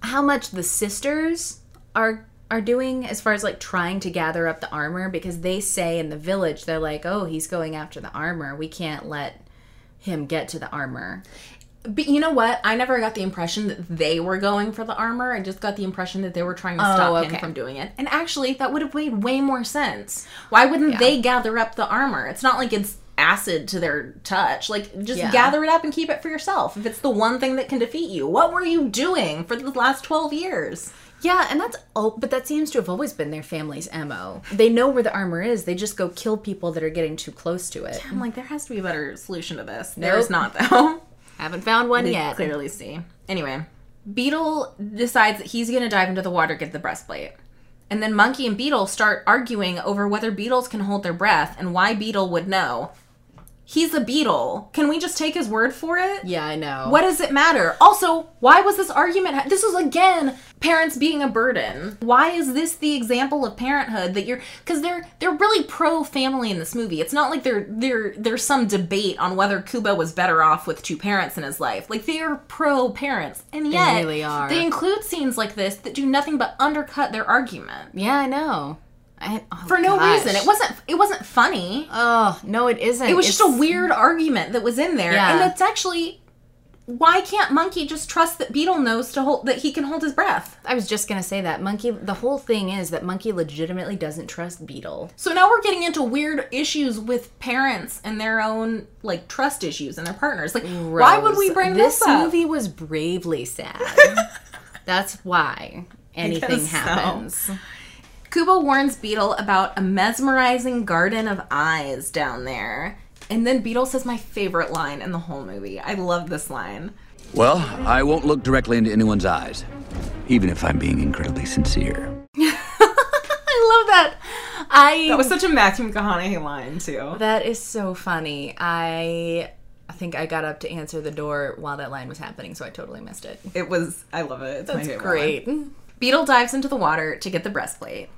how much the sisters are are doing as far as like trying to gather up the armor because they say in the village they're like, oh, he's going after the armor. We can't let him get to the armor. But you know what? I never got the impression that they were going for the armor. I just got the impression that they were trying to oh, stop him okay. from doing it. And actually, that would have made way more sense. Why wouldn't they gather up the armor? It's not like it's acid to their touch. Like, just Yeah. gather it up and keep it for yourself. If it's the one thing that can defeat you, what were you doing for the last 12 years? Yeah, and that's oh, but that seems to have always been their family's mo. They know where the armor is. They just go kill people that are getting too close to it. I'm like, there has to be a better solution to this. There's not, though. Haven't found one We yet. clearly see. Anyway, Beetle decides that he's going to dive into the water, get the breastplate. And then Monkey and Beetle start arguing over whether beetles can hold their breath and why Beetle would know. He's a beetle. Can we just take his word for it? Yeah, I know. What does it matter? Also, why was this argument? Ha- this was again parents being a burden. Why is this the example of parenthood that you're? Because they're they're really pro family in this movie. It's not like there there there's some debate on whether Kubo was better off with two parents in his life. Like they are pro parents, and yet really are. They include scenes like this that do nothing but undercut their argument Yeah, I know. I, oh, for no gosh. reason. It wasn't it wasn't funny. Oh no, it isn't. It was just a weird argument that was in there, Yeah. and that's actually why can't Monkey just trust that Beetle knows to hold that he can hold his breath? I was just gonna say that Monkey. The whole thing is that Monkey legitimately doesn't trust Beetle. So now we're getting into weird issues with parents and their own like trust issues and their partners. Like, why would we bring this this, movie? Was bravely sad. That's why anything guess so. happens. Kubo warns Beetle about a mesmerizing garden of eyes down there. And then Beetle says my favorite line in the whole movie. I love this line. Well, I won't look directly into anyone's eyes, even if I'm being incredibly sincere. I love that. I That was such a Matthew McConaughey line too. That is so funny. I I think I got up to answer the door while that line was happening, so I totally missed it. It was I love it. It's my That's favorite line. great. Beetle dives into the water to get the breastplate.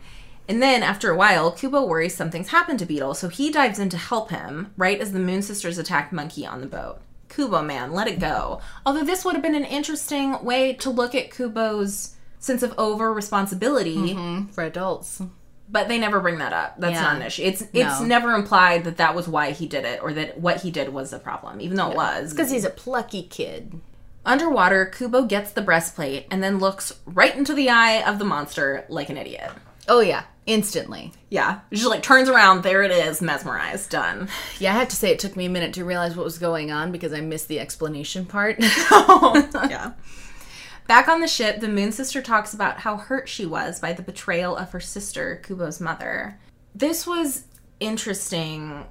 And then, after a while, Kubo worries something's happened to Beetle, so he dives in to help him, right as the Moon Sisters attack Monkey on the boat. Kubo, man, let it go. Although this would have been an interesting way to look at Kubo's sense of over responsibility, mm-hmm. For adults. but they never bring that up. That's Yeah. not an issue. It's it's No. never implied that that was why he did it or that what he did was a problem, even though it was. Because he's a plucky kid. Underwater, Kubo gets the breastplate and then looks right into the eye of the monster like an idiot. Oh yeah, instantly. Yeah. Just like turns around, there it is, mesmerized, done. Yeah, I have to say it took me a minute to realize what was going on because I missed the explanation part. yeah. Back on the ship, the Moon Sister talks about how hurt she was by the betrayal of her sister, Kubo's mother. This was interesting,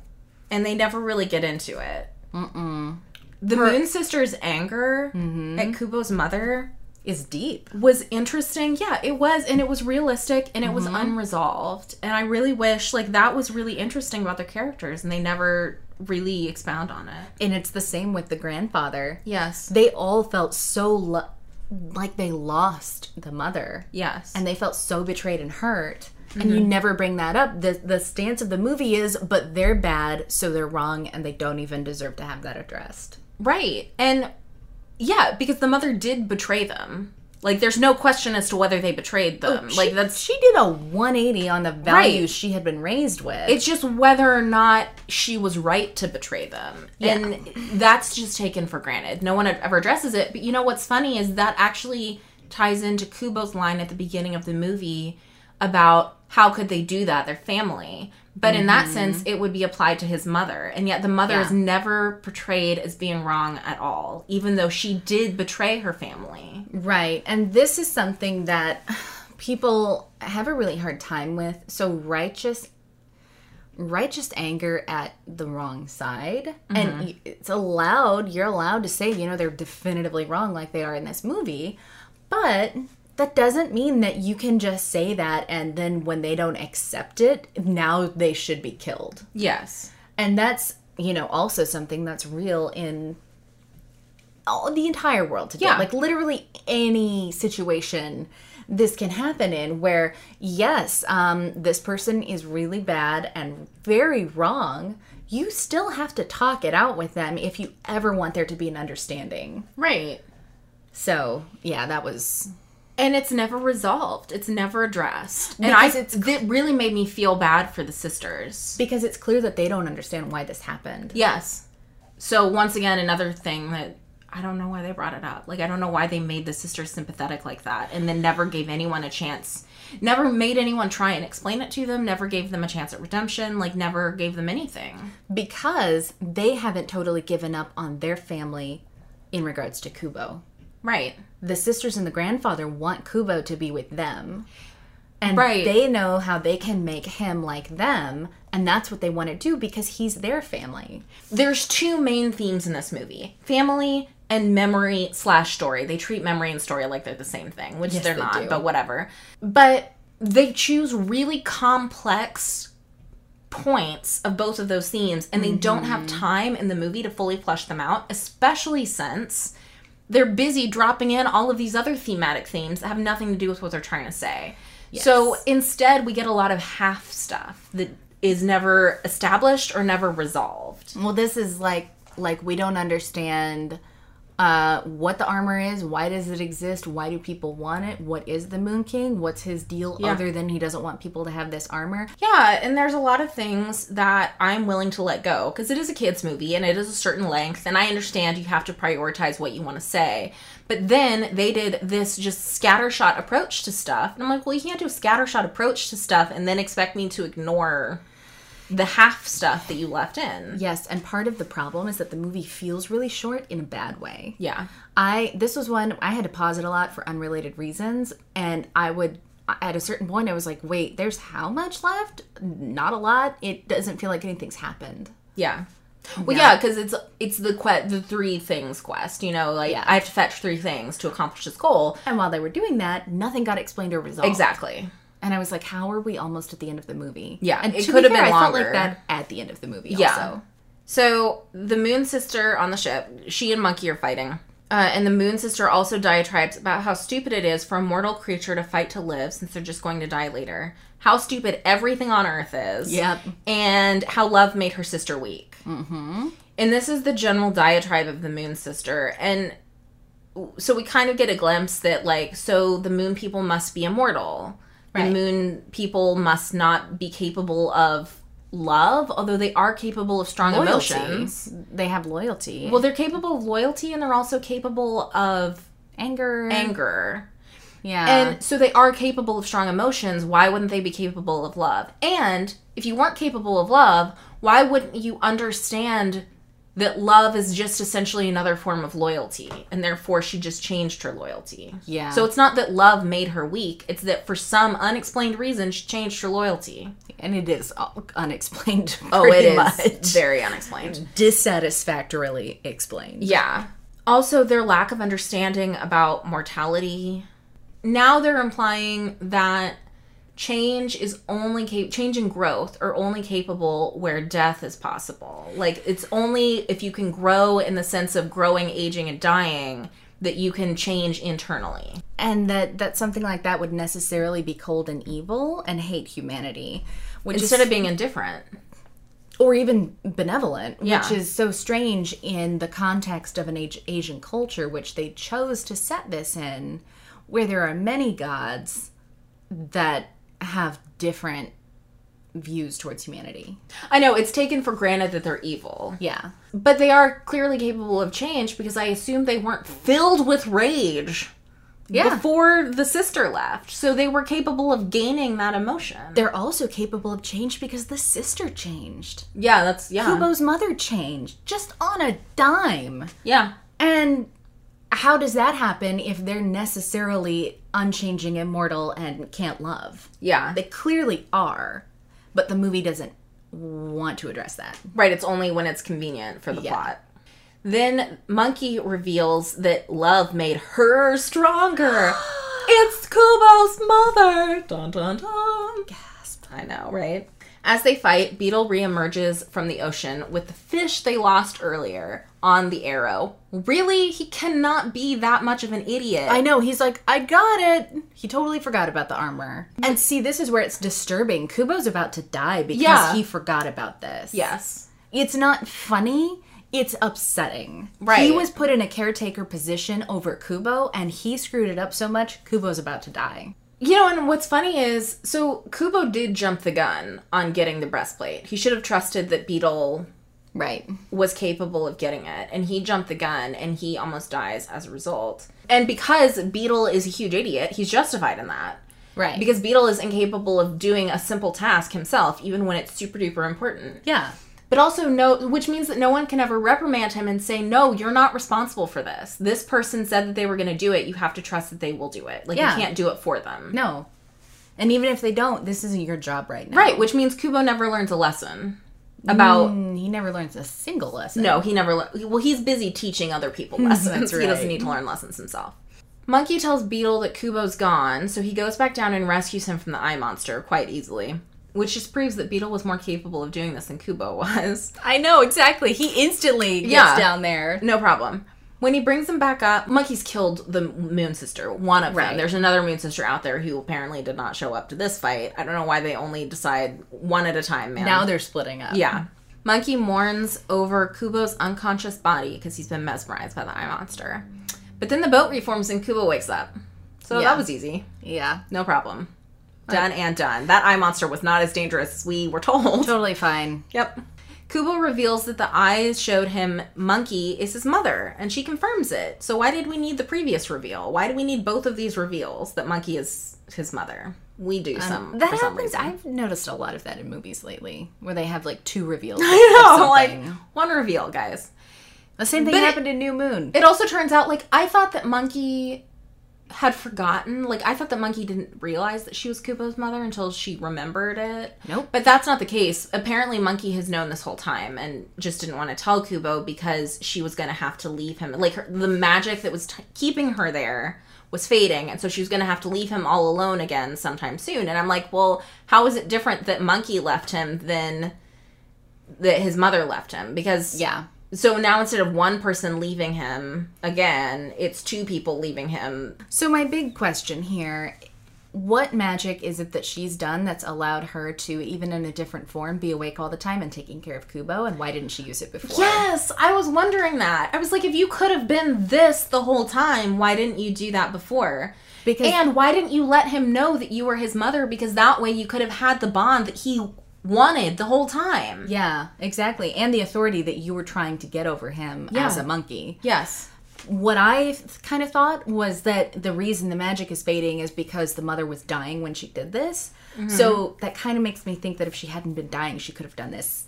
and they never really get into it. Mm-mm. The Moon Sister's anger mm-hmm. at Kubo's mother is deep. was interesting. Yeah, it was, and it was realistic, and it was mm-hmm. unresolved. And I really wish, like, that was really interesting about their characters, and they never really expound on it. And it's the same with the grandfather. Yes. They all felt so lo- like they lost the mother. Yes. and they felt so betrayed and hurt and you mm-hmm. never bring that up the the stance of the movie is but they're bad so they're wrong and they don't even deserve to have that addressed Right. And Yeah, because the mother did betray them. Like, there's no question as to whether they betrayed oh, them. like, She- that's she did a 180 on the values Right. she had been raised with. It's just whether or not she was right to betray them. And that's just taken for granted. No one ever addresses it. But you know what's funny is that actually ties into Kubo's line at the beginning of the movie about how could they do that, their family. But in that mm-hmm. sense, it would be applied to his mother. And yet the mother is never portrayed as being wrong at all, even though she did betray her family. Right. And this is something that people have a really hard time with. So righteous righteous anger at the wrong side and mm-hmm. it's allowed you're allowed to say you know they're definitively wrong like they are in this movie but that doesn't mean that you can just say that and then when they don't accept it now they should be killed Yes. and that's you know also something that's real in all the entire world today Yeah. like literally any situation this can happen in where yes um, this person is really bad and very wrong you still have to talk it out with them if you ever want there to be an understanding Right. so yeah that was and it's never resolved. It's never addressed. And I, it really made me feel bad for the sisters. because it's clear that they don't understand why this happened Yes. So once again, another thing that I don't know why they brought it up. Like I don't know why they made the sisters sympathetic like that, and then never gave anyone a chance. Never made anyone try and explain it to them. Never gave them a chance at redemption. Like never gave them anything. because they haven't totally given up on their family in regards to kubo Right. The sisters and the grandfather want Kubo to be with them. And Right. they know how they can make him like them, and that's what they want to do because he's their family. There's two main themes in this movie: family and memory slash story. They treat memory and story like they're the same thing, which Yes, they're they not. do. But whatever. But they choose really complex points of both of those themes and they don't have Mm-hmm. time in the movie to fully flesh them out especially since they're busy dropping in all of these other thematic themes that have nothing to do with what they're trying to say. So instead we get a lot of half stuff that is never established or never resolved. Well, this is like like we don't understand uh, what the armor is. Why does it exist? Why do people want it? What is the Moon King? What's his deal other than he doesn't want people to have this armor? Yeah, and there's a lot of things that I'm willing to let go because it is a kids movie and it is a certain length and I understand you have to prioritize what you want to say. But then they did this just scattershot approach to stuff. And I'm like, well, you can't do a scattershot approach to stuff and then expect me to ignore the half stuff that you left in. Yes, and part of the problem is that the movie feels really short in a bad way. Yeah. I this was one I had to pause it a lot for unrelated reasons, and I would at a certain point I was like, wait, there's how much left? Not a lot. It doesn't feel like anything's happened. Yeah. Well, yeah, because it's it's the que- the three things quest. You know, like Yeah. I have to fetch three things to accomplish this goal. And while they were doing that, nothing got explained or resolved. Exactly. And I was like, how are we almost at the end of the movie? Yeah, and it could be have fair, been I felt like that at the end of the movie. Yeah. Also. So the Moon Sister on the ship, she and Monkey are fighting. Uh, and the Moon Sister also diatribes about how stupid it is for a mortal creature to fight to live since they're just going to die later. How stupid everything on Earth is. Yep. And how love made her sister weak. Mm-hmm. And this is the general diatribe of the Moon Sister. And so we kind of get a glimpse that, like, so the Moon people must be immortal. The Right. Moon people must not be capable of love, although they are capable of strong Loyalty. emotions. They have loyalty. Well, they're capable of loyalty and they're also capable of anger. anger. Yeah. And so they are capable of strong emotions. Why wouldn't they be capable of love? And if you weren't capable of love, why wouldn't you understand that love is just essentially another form of loyalty and therefore she just changed her loyalty? Yeah. So it's not that love made her weak, it's that for some unexplained reason she changed her loyalty. and it is unexplained. Oh, it is much. very unexplained. dissatisfactorily explained. Yeah. Also, their lack of understanding about mortality. Now they're implying that change is only cap- change and growth are only capable where death is possible. Like it's only if you can grow in the sense of growing, aging, and dying that you can change internally. and that that something like that would necessarily be cold and evil and hate humanity, which Instead is of being indifferent. or even benevolent, Yeah. which is so strange in the context of an Asi- Asian culture, which they chose to set this in, where there are many gods that have different views towards humanity. I know it's taken for granted that they're evil. Yeah. But they are clearly capable of change because I assume they weren't filled with rage Yeah. before the sister left. So they were capable of gaining that emotion. They're also capable of change because the sister changed. yeah, that's yeah. Kubo's mother changed just on a dime. Yeah. And how does that happen if they're necessarily unchanging, immortal, and can't love? Yeah. They clearly are, but the movie doesn't want to address that. Right, it's only when it's convenient for the Yeah. plot. Then Monkey reveals that love made her stronger. it's Kubo's mother. Dun dun dun. Gasp. I know, right? As they fight, Beetle reemerges from the ocean with the fish they lost earlier on the arrow. Really? He cannot be that much of an idiot. I know, he's like, I got it. He totally forgot about the armor. And see, this is where it's disturbing. Kubo's about to die because Yeah. he forgot about this. yes. It's not funny. It's upsetting. Right. He was put in a caretaker position over Kubo, and he screwed it up so much, Kubo's about to die. You know, and what's funny is so Kubo did jump the gun on getting the breastplate. He should have trusted that Beetle Right. was capable of getting it and he jumped the gun and he almost dies as a result. And because Beetle is a huge idiot, he's justified in that. Right. Because Beetle is incapable of doing a simple task himself even when it's super duper important. yeah. But also no which means that no one can ever reprimand him and say, "No, you're not responsible for this. This person said that they were going to do it. You have to trust that they will do it. Like Yeah. you can't do it for them." No. And even if they don't, this isn't your job right now. Right, which means Kubo never learns a lesson about Mm, He never learns a single lesson. No, he never. Le- well, he's busy teaching other people lessons. He doesn't need to learn lessons himself. Monkey tells Beetle that Kubo's gone, so he goes back down and rescues him from the eye monster quite easily. Which just proves that Beetle was more capable of doing this than Kubo was. I know, exactly. He instantly gets Yeah. down there. No problem. When he brings them back up, Monkey's killed the Moon Sister, one of them. There's another Moon Sister out there who apparently did not show up to this fight. I don't know why they only decide one at a time, man. Now they're splitting up. Yeah. Monkey mourns over Kubo's unconscious body because he's been mesmerized by the eye monster. But then the boat reforms and Kubo wakes up. So Yeah. that was easy. Yeah. No problem. Done and done. That eye monster was not as dangerous as we were told. Totally fine. Yep. Kubo reveals that the eyes showed him Monkey is his mother, and she confirms it. So why did we need the previous reveal? Why do we need both of these reveals that Monkey is his mother? We do um, some. That some happens. reason. I've noticed a lot of that in movies lately, where they have like two reveals. I know, like one reveal, guys. the same thing but it- happened in New Moon. It also turns out, like, I thought that Monkey had forgotten. Like, I thought that Monkey didn't realize that she was Kubo's mother until she remembered it. Nope. But that's not the case. Apparently, Monkey has known this whole time and just didn't want to tell Kubo because she was going to have to leave him. Like, her, the magic that was t- keeping her there was fading, and so she was going to have to leave him all alone again sometime soon. And I'm like, well, how is it different that Monkey left him than that his mother left him? Because yeah. So now instead of one person leaving him again, it's two people leaving him. So my big question here, what magic is it that she's done that's allowed her to, even in a different form, be awake all the time and taking care of Kubo? And why didn't she use it before? Yes, I was wondering that. I was like, if you could have been this the whole time, why didn't you do that before? Because- and why didn't you let him know that you were his mother? Because that way you could have had the bond that he wanted the whole time. Yeah, exactly. And the authority that you were trying to get over him Yeah. as a monkey. Yes. What I kind of thought was that the reason the magic is fading is because the mother was dying when she did this. So mm-hmm. that kind of makes me think that if she hadn't been dying, she could have done this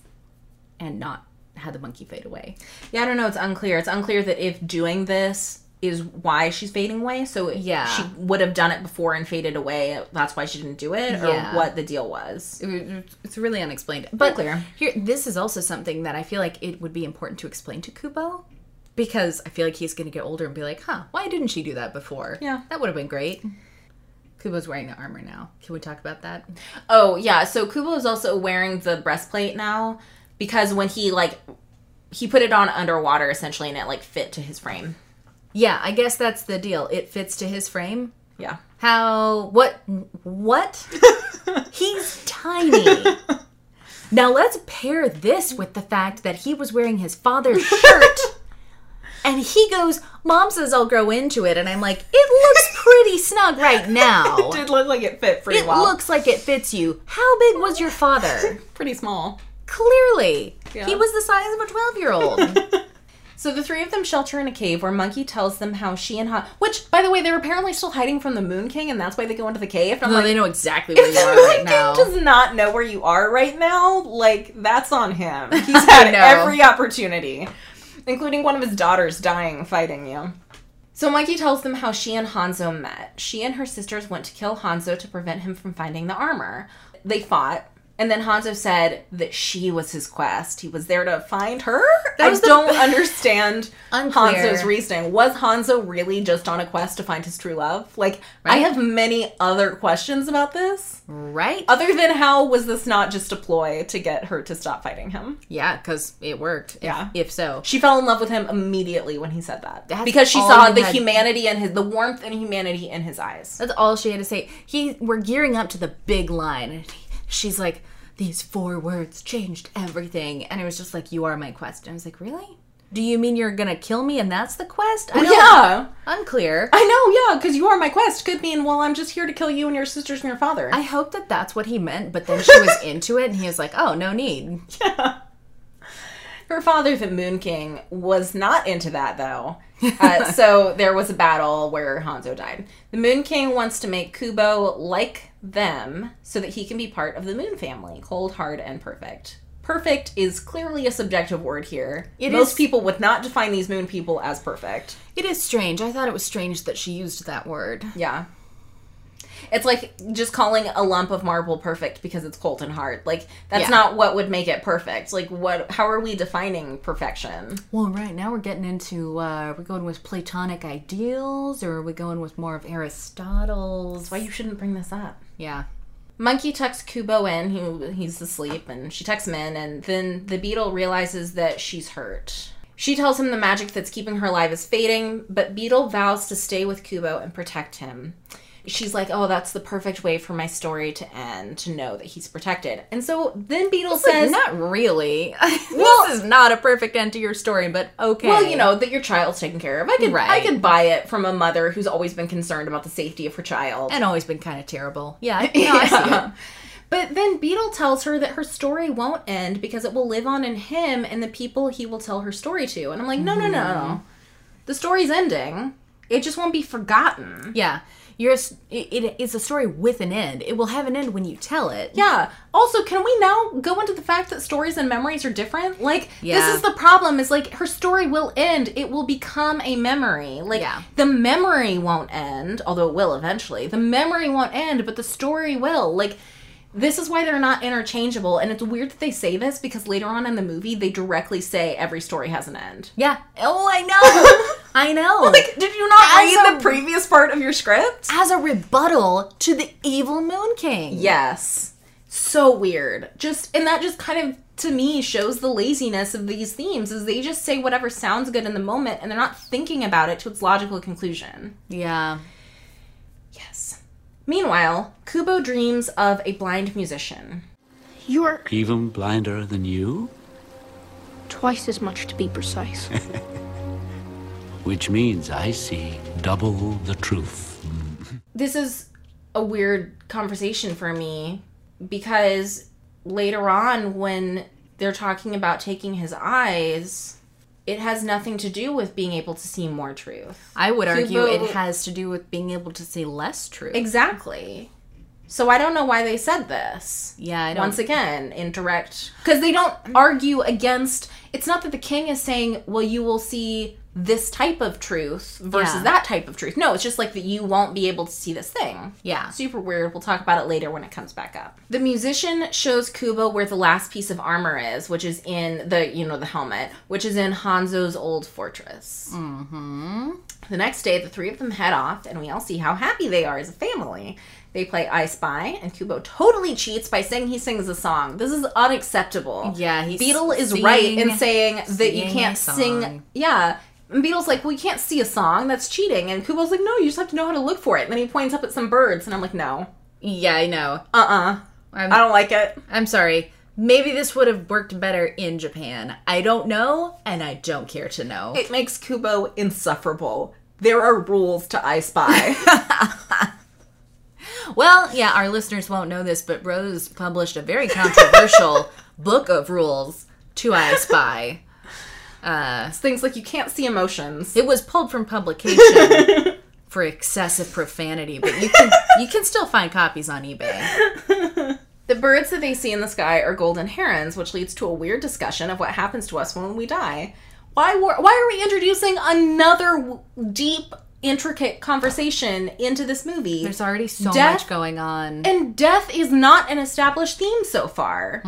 and not had the monkey fade away. Yeah, I don't know. It's unclear. It's unclear that if doing this is why she's fading away. So Yeah. she would have done it before and faded away. That's why she didn't do it, or Yeah. what the deal was. It's really unexplained. But Unclear. here, this is also something that I feel like it would be important to explain to Kubo. Because I feel like he's going to get older and be like, huh, why didn't she do that before? Yeah. That would have been great. Kubo's wearing the armor now. Can we talk about that? Oh yeah, so Kubo is also wearing the breastplate now because when he like he put it on underwater essentially and it like fit to his frame. Yeah, I guess that's the deal. It fits to his frame. Yeah. How? What? What? He's tiny. Now let's pair this with the fact that he was wearing his father's shirt. And he goes, Mom says I'll grow into it. And I'm like, it looks pretty snug right now. It did look like it fit pretty It well. looks like it fits you. How big was your father? pretty small. Clearly. Yeah. He was the size of a 12 year old. So the three of them shelter in a cave where Monkey tells them how she and Han, which by the way, they're apparently still hiding from the Moon King, and that's why they go into the cave. No, like, they know exactly where you the are Moon right King now. does not know where you are right now, like that's on him. He's had every opportunity, including one of his daughters dying fighting you. So Monkey tells them how she and Hanzo met. She and her sisters went to kill Hanzo to prevent him from finding the armor. They fought. And then Hanzo said that she was his quest. He was there to find her. I don't understand Unclear. Hanzo's reasoning. Was Hanzo really just on a quest to find his true love? Like, I have many other questions about this. right? Other than how was this not just a ploy to get her to stop fighting him? yeah, because it worked. if- Yeah. If, so. She fell in love with him immediately when he said that. That's because she saw the had- humanity and his the warmth and humanity in his eyes. That's all she had to say. He, we're gearing up to the big line. She's like, these four words changed everything. And it was just like, you are my quest. And I was like, really? Do you mean you're gonna kill me and that's the quest? I yeah. Unclear. I know, yeah, because you are my quest. Could mean, well, I'm just here to kill you and your sisters and your father. I hope that that's what he meant, but then she was into it and he was like, oh, no need. Her father, the Moon King, was not into that though. Uh, so there was a battle where Hanzo died. The Moon King wants to make Kubo like them so that he can be part of the Moon family cold, hard, and perfect. Perfect is clearly a subjective word here. It Most is- people would not define these Moon people as perfect. It is strange. I thought it was strange that she used that word. Yeah. It's like just calling a lump of marble perfect because it's cold and hard. Like that's Yeah. not what would make it perfect. Like what how are we defining perfection? Well, right now we're getting into, uh, are we going with Platonic ideals or are we going with more of Aristotle's? Why you shouldn't bring this up. Yeah. Monkey tucks Kubo in, who he's asleep, and she tucks him in, and then the beetle realizes that she's hurt. She tells him the magic that's keeping her alive is fading, but Beetle vows to stay with Kubo and protect him. She's like, "Oh, that's the perfect way for my story to end, to know that he's protected." And so then Beetle says, not really. this is not a perfect end to your story, but okay. Well, you know that your child's taken care of. I could, I Right. could buy it from a mother who's always been concerned about the safety of her child. and always been kind of terrible. Yeah, I, no, I. But then Beetle tells her that her story won't end because it will live on in him and the people he will tell her story to. And I'm like, no, no, no, no. Mm-hmm. The story's ending. It just won't be forgotten. Yeah, you're. a s- It, it is a story with an end. It will have an end when you tell it. Yeah. Also, can we now go into the fact that stories and memories are different? Like, Yeah. this is the problem is like her story will end. It will become a memory. Like, Yeah. the memory won't end, although it will eventually. The memory won't end, but the story will. Like, this is why they're not interchangeable. And it's weird that they say this because later on in the movie, they directly say every story has an end. Yeah. Oh, I know. I know. Like, did you not As read a- the previous part of your script? as a rebuttal to the evil Moon King. Yes. So weird. Just and that just kind of to me shows the laziness of these themes is they just say whatever sounds good in the moment and they're not thinking about it to its logical conclusion. Yeah. Yes. Meanwhile, Kubo dreams of a blind musician. You're Even blinder than you? twice as much to be precise. Which means I see double the truth. This is a weird conversation for me because later on when they're talking about taking his eyes, it has nothing to do with being able to see more truth. I would argue Kubo- it has to do with being able to see less truth. Exactly. So I don't know why they said this. Yeah, I don't- Once again, indirect. Because they don't mm. argue against. It's not that the king is saying, well, you will see this type of truth versus Yeah. that type of truth. No, it's just like that you won't be able to see this thing. Yeah. Super weird. We'll talk about it later when it comes back up. The musician shows Kubo where the last piece of armor is, which is in the, you know, the helmet, which is in Hanzo's old fortress. Mm-hmm. The next day, the three of them head off, and we all see how happy they are as a family. They play I Spy, and Kubo totally cheats by saying he sings a song. This is unacceptable. Yeah, he's Beetle is right in saying that you can't sing. Yeah. And Beetle's like, well, you can't see a song. That's cheating. And Kubo's like, no, you just have to know how to look for it. And then he points up at some birds, and I'm like, no. Yeah, I know. Uh uh I'm, I don't like it. I'm sorry. Maybe this would have worked better in Japan. I don't know, and I don't care to know. It makes Kubo insufferable. There are rules to I Spy. Well, yeah, our listeners won't know this, but Rose published a very controversial book of rules to I Spy. Uh, things like you can't see emotions. It was pulled from publication for excessive profanity, but you can you can still find copies on eBay. The birds that they see in the sky are golden herons, which leads to a weird discussion of what happens to us when we die. Why, were- why are we introducing another w- deep, intricate conversation into this movie? There's already so Death- much going on. And death is not an established theme so far.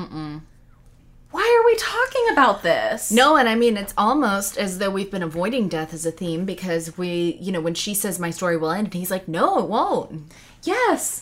Why are we talking about this? No, and I mean it's almost as though we've been avoiding death as a theme because we, you know, when she says my story will end, and he's like, no, it won't. Yes.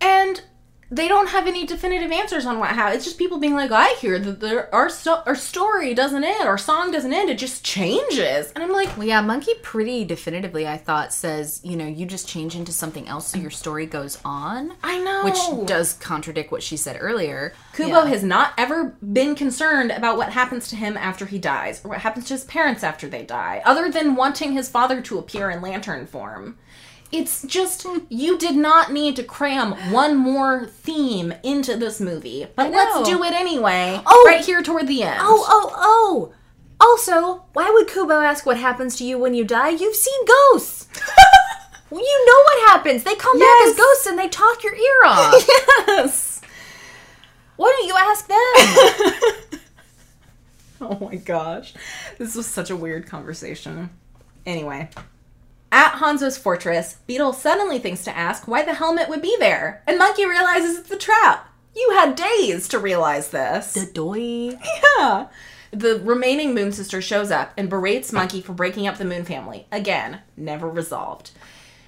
And they don't have any definitive answers on what happened. It's just people being like, I hear that there, our, our story doesn't end, our song doesn't end, it just changes. And I'm like, Well, yeah, Monkey pretty definitively, I thought, says, you know, you just change into something else so your story goes on. I know. Which does contradict what she said earlier. Kubo Yeah. has not ever been concerned about what happens to him after he dies, or what happens to his parents after they die, other than wanting his father to appear in lantern form. It's just, you did not need to cram one more theme into this movie. But let's do it anyway, Oh! right here toward the end. Oh, oh, oh! Also, why would Kubo ask what happens to you when you die? You've seen ghosts! Well, you know what happens. They come back as ghosts and they talk your ear off. yes! Why don't you ask them? Oh my gosh. This was such a weird conversation. Anyway. At Hanzo's fortress, Beetle suddenly thinks to ask why the helmet would be there, and Monkey realizes it's a trap. You had days to realize this. the doy. yeah. The remaining Moon Sister shows up and berates Monkey for breaking up the Moon family. Again, never resolved.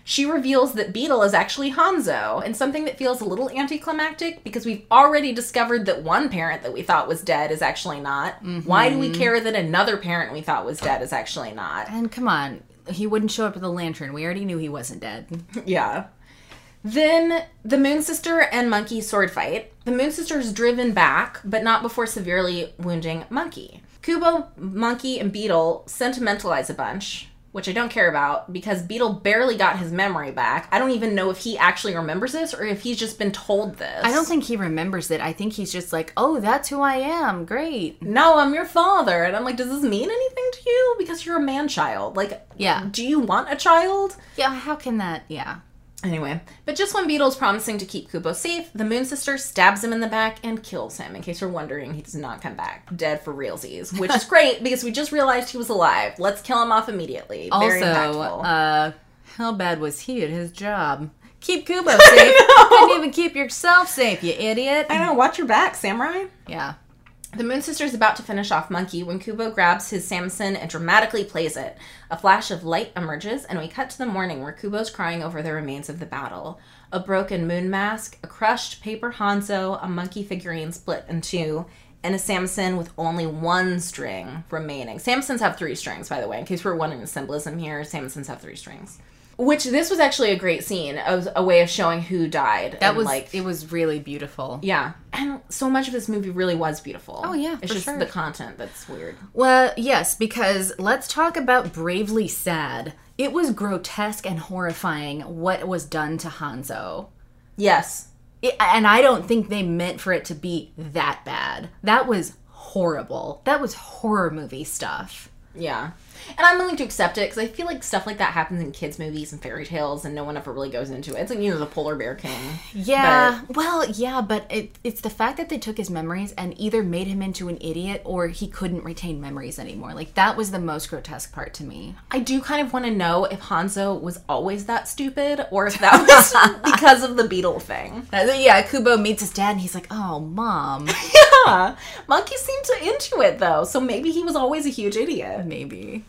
She reveals that Beetle is actually Hanzo, and something that feels a little anticlimactic because we've already discovered that one parent that we thought was dead is actually not. Why do we mm-hmm. care that another parent we thought was dead is actually not? And come on, he wouldn't show up with a lantern. We already knew he wasn't dead. Yeah. Then the Moon Sister and Monkey sword fight. The Moon Sister is driven back, but not before severely wounding Monkey. Kubo, Monkey, and Beetle sentimentalize a bunch, which I don't care about because Beetle barely got his memory back. I don't even know if he actually remembers this or if he's just been told this. I don't think he remembers it. I think he's just like, oh, that's who I am. Great. No, I'm your father. And I'm like, does this mean anything to you? Because you're a man child. Like, Yeah. do you want a child? Yeah, how can that? Yeah. Anyway, but just when Beetle's promising to keep Kubo safe, the Moon Sister stabs him in the back and kills him. In case you're wondering, he does not come back. Dead for realsies. Which is great because we just realized he was alive. Let's kill him off immediately. Also, uh, how bad was he at his job? Keep Kubo safe. Couldn't even keep yourself safe, you idiot. I know, watch your back, samurai. Yeah. The Moon Sister is about to finish off Monkey when Kubo grabs his samisen and dramatically plays it. A flash of light emerges, and we cut to the morning where Kubo's crying over the remains of the battle. A broken moon mask, a crushed paper Hanzo, a monkey figurine split in two, and a samisen with only one string remaining. samisens have three strings, by the way, in case we're wondering the symbolism here. samisens have three strings. Which this was actually a great scene, of a way of showing who died. That was like it was really beautiful. yeah, and so much of this movie really was beautiful. Oh, yeah, it's just sure. the content that's weird. Well, yes, because let's talk about Bravely Sad. It was grotesque and horrifying what was done to Hanzo. Yes, It, and I don't think they meant for it to be that bad. That was horrible. That was horror movie stuff. yeah, and I'm willing to accept it because I feel like stuff like that happens in kids' movies and fairy tales, and no one ever really goes into it. It's like you know the Polar Bear King. Yeah. well, yeah, but it, it's the fact that they took his memories and either made him into an idiot or he couldn't retain memories anymore. Like that was the most grotesque part to me. I do kind of want to know if Hanzo was always that stupid, or if that was because of the beetle thing. Yeah, Kubo meets his dad and he's like, "Oh, mom." Yeah, Monkey seemed to into it though, so maybe he was always a huge idiot. Maybe.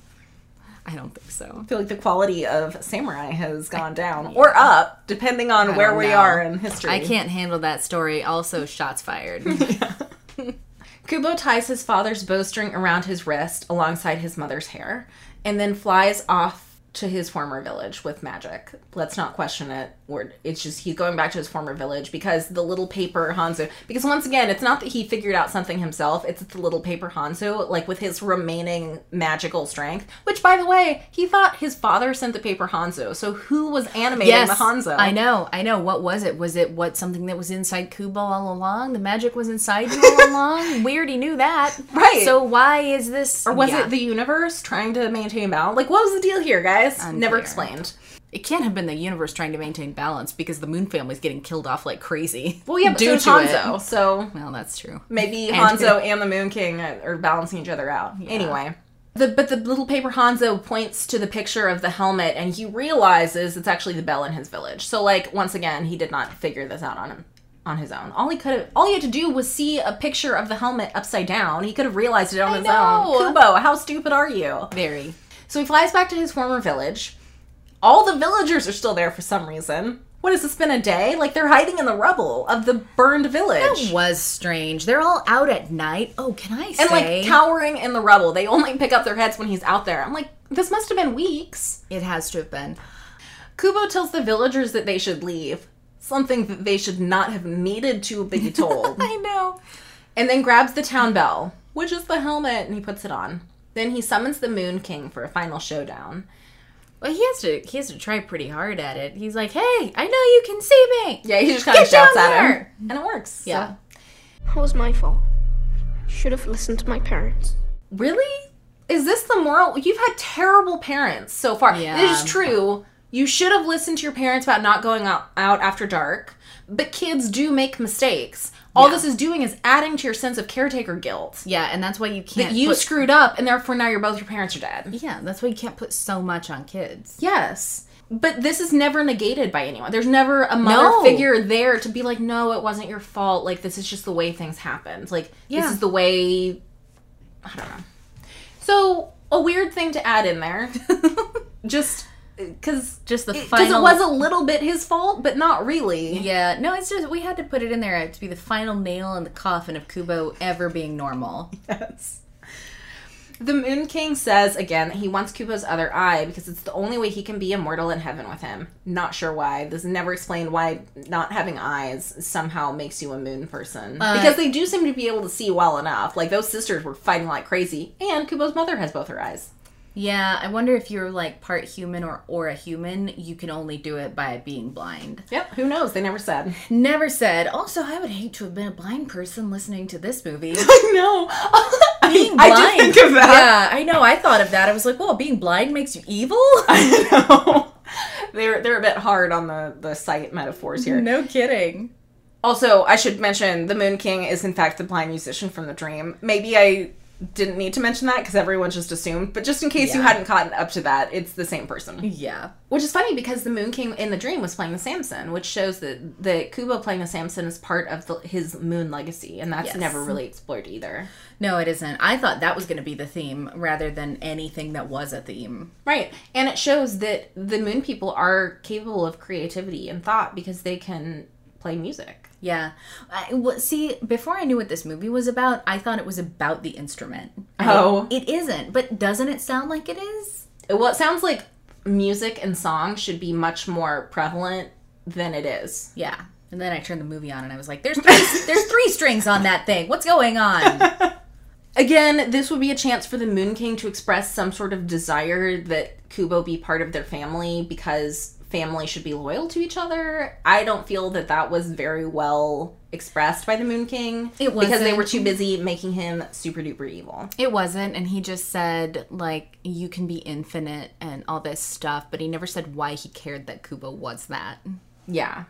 I don't think so. I feel like the quality of samurai has gone down or up, depending on where we know. are in history. I can't handle that story. Also, shots fired. Kubo ties his father's bowstring around his wrist alongside his mother's hair and then flies off to his former village with magic. Let's not question it. Or it's just he's going back to his former village because the little paper Hanzo. Because once again, it's not that he figured out something himself. It's the little paper Hanzo, like with his remaining magical strength. Which, by the way, he thought his father sent the paper Hanzo. So who was animating the Hanzo? I know, I know. What was it? Was it what something that was inside Kubo all along? The magic was inside you all along. We already knew that, Right. So why is this? Or was Yeah. it the universe trying to maintain balance? Like, what was the deal here, guys? Never Unclear. explained. It can't have been the universe trying to maintain balance because the Moon family's getting killed off like crazy. Well, yeah, but due so to Hanzo. it. So Well, that's true. maybe And- Hanzo and the Moon King are balancing each other out. Anyway. The, but the little paper Hanzo points to the picture of the helmet and he realizes it's actually the bell in his village. So like once again, he did not figure this out on him on his own. All he could have all he had to do was see a picture of the helmet upside down. He could have realized it on his know. own. Kubo, how stupid are you? Very. So he flies back to his former village. All the villagers are still there for some reason. What has this been a day? Like they're hiding in the rubble of the burned village. That was strange. They're all out at night. Oh, can I say? and like cowering in the rubble. They only pick up their heads when he's out there. I'm like, this must have been weeks. it has to have been. Kubo tells the villagers that they should leave, something that they should not have needed to be told, I know. and then grabs the town bell, which is the helmet, and he puts it on. Then he summons the Moon King for a final showdown. Well, he has to. He has to try pretty hard at it. He's like, "Hey, I know you can see me." Yeah, he just kind of Get down shouts at him, and it works. Yeah. So- That was my fault. Should have listened to my parents. Really? Is this the moral? You've had terrible parents so far. Yeah. It is true. You should have listened to your parents about not going out, out after dark. But kids do make mistakes. All Yeah. this is doing is adding to your sense of caretaker guilt. Yeah, and that's why you can't. That you put- screwed up, and therefore now you're both your parents are dead. Yeah, that's why you can't put so much on kids. Yes. But this is never negated by anyone. There's never a mother No. figure there to be like, no, it wasn't your fault. Like, this is just the way things happened. Like, Yeah. this is the way. I don't know. So, a weird thing to add in there. just because. Just the Because final. it was a little bit his fault, but not really. Yeah, no, it's just we had to put it in there to be the final nail in the coffin of Kubo ever being normal. Yes. The Moon King says again that he wants Kubo's other eye because it's the only way he can be immortal in heaven with him. Not sure why. This never explained why not having eyes somehow makes you a moon person. because they do seem to be able to see well enough. Like those sisters were fighting like crazy, and Kubo's mother has both her eyes. Yeah, I wonder if you're like part human or or a human, you can only do it by being blind. Yep, who knows? They never said. Never said. Also, I would hate to have been a blind person listening to this movie. I know. Being I blind. did think of that. Yeah, I know. I thought of that. I was like, well, being blind makes you evil? I know. They're they're a bit hard on the the sight metaphors here. no kidding. Also, I should mention the Moon King is in fact the blind musician from the dream. Maybe I didn't need to mention that because everyone just assumed, but just in case you hadn't caught up to that, it's the same person. Yeah. Which is funny because the Moon King in the dream was playing the samisen, which shows that that Kubo playing the samisen is part of the, his Moon legacy, and that's Yes. never really explored either. No, it isn't. I thought that was going to be the theme rather than anything that was a theme. Right, and it shows that the Moon people are capable of creativity and thought because they can play music. Yeah. I, well, see, before I knew what this movie was about, I thought it was about the instrument. And Oh. It, it isn't, but doesn't it sound like it is? Well, it sounds like music and song should be much more prevalent than it is. Yeah. And then I turned the movie on and I was like, there's three, there's three strings on that thing. What's going on? Again, this would be a chance for the Moon King to express some sort of desire that Kubo be part of their family because family should be loyal to each other. I don't feel that that was very well expressed by the Moon King It was because they were too busy making him super duper evil. It wasn't, and he just said like you can be infinite and all this stuff, but he never said why he cared that Kubo was that. Yeah.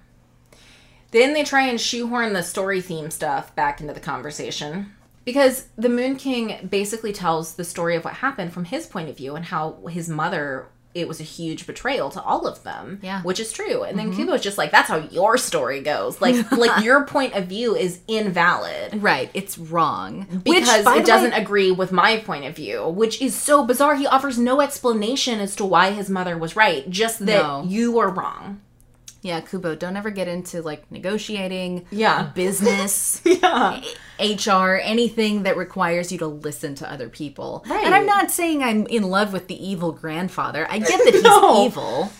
Then they try and shoehorn the story theme stuff back into the conversation. Because the Moon King basically tells the story of what happened from his point of view and how his mother, it was a huge betrayal to all of them. Yeah. Which is true. And then mm-hmm. Kubo's just like, that's how your story goes. Like like your point of view is invalid. Right, it's wrong Because by it doesn't agree with my point of view, which is so bizarre. He offers no explanation as to why his mother was right, just that No. you are wrong. Yeah, Kubo, don't ever get into like negotiating, Yeah. business, Yeah. HR, anything that requires you to listen to other people. Right. And I'm not saying I'm in love with the evil grandfather. I get that he's No. evil.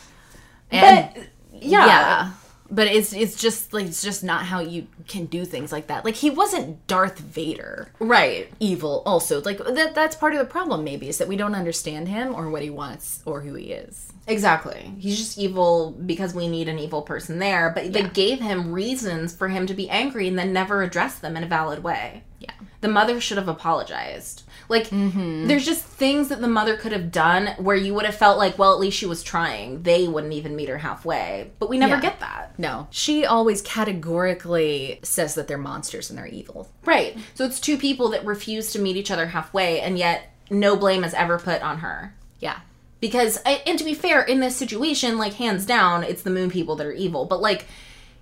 And But yeah. yeah. But it's it's just like it's just not how you can do things like that. Like he wasn't Darth Vader Right. evil also. Like that that's part of the problem maybe is that we don't understand him or what he wants or who he is. Exactly. He's just evil because we need an evil person there, but they gave him reasons for him to be angry and then never addressed them in a valid way. Yeah. The mother should have apologized. Like, mm-hmm. there's just things that the mother could have done where you would have felt like, well, at least she was trying. They wouldn't even meet her halfway. But we never Yeah. get that. No. She always categorically says that they're monsters and they're evil. Right. So it's two people that refuse to meet each other halfway, and yet no blame is ever put on her. Yeah. because I- and to be fair in this situation like hands down it's the moon people that are evil but like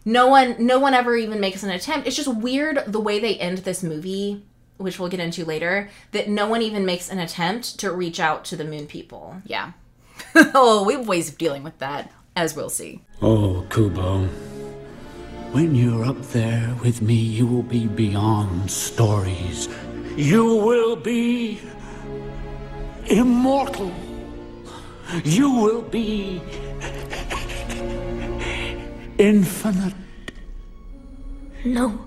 no one no one ever even makes an attempt it's just weird the way they end this movie which we'll get into later that no one even makes an attempt to reach out to the moon people Yeah. oh, we have ways of dealing with that, as we'll see. Oh, Kubo. When you're up there with me, you will be beyond stories. You will be immortal. You will be infinite. No,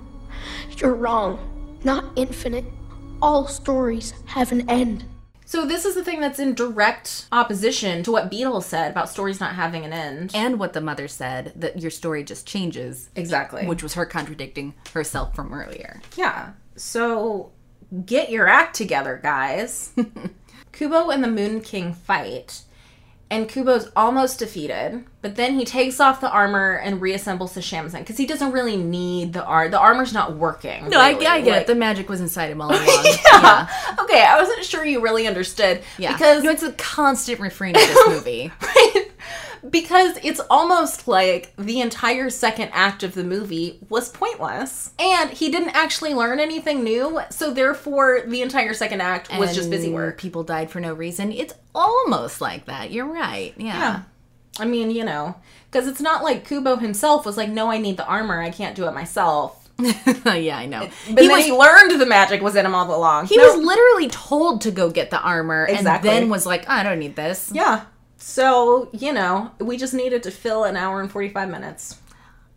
you're wrong. Not infinite. All stories have an end. so this is the thing that's in direct opposition to what beetle said about stories not having an end And what the mother said that your story just changes, exactly which was her contradicting herself from earlier. Yeah. So get your act together, guys. Kubo and the Moon King fight, and Kubo's almost defeated, but then he takes off the armor and reassembles the shamisen because he doesn't really need the armor. The armor's not working. No, I, really. I get Like- it. The magic was inside him all along. yeah. Okay, I wasn't sure you really understood. Yeah. Because no, it's a constant refrain of this movie. Because it's almost like the entire second act of the movie was pointless and he didn't actually learn anything new so therefore the entire second act was just busy work People died for no reason. It's almost like that. You're right. Yeah. yeah i mean you know because it's not like kubo himself was like no i need the armor i can't do it myself Yeah, I know. but he then was he learned the magic was in him all along he was literally told to go get the armor Exactly. and then was like, I don't need this. yeah so you know we just needed to fill an hour and 45 minutes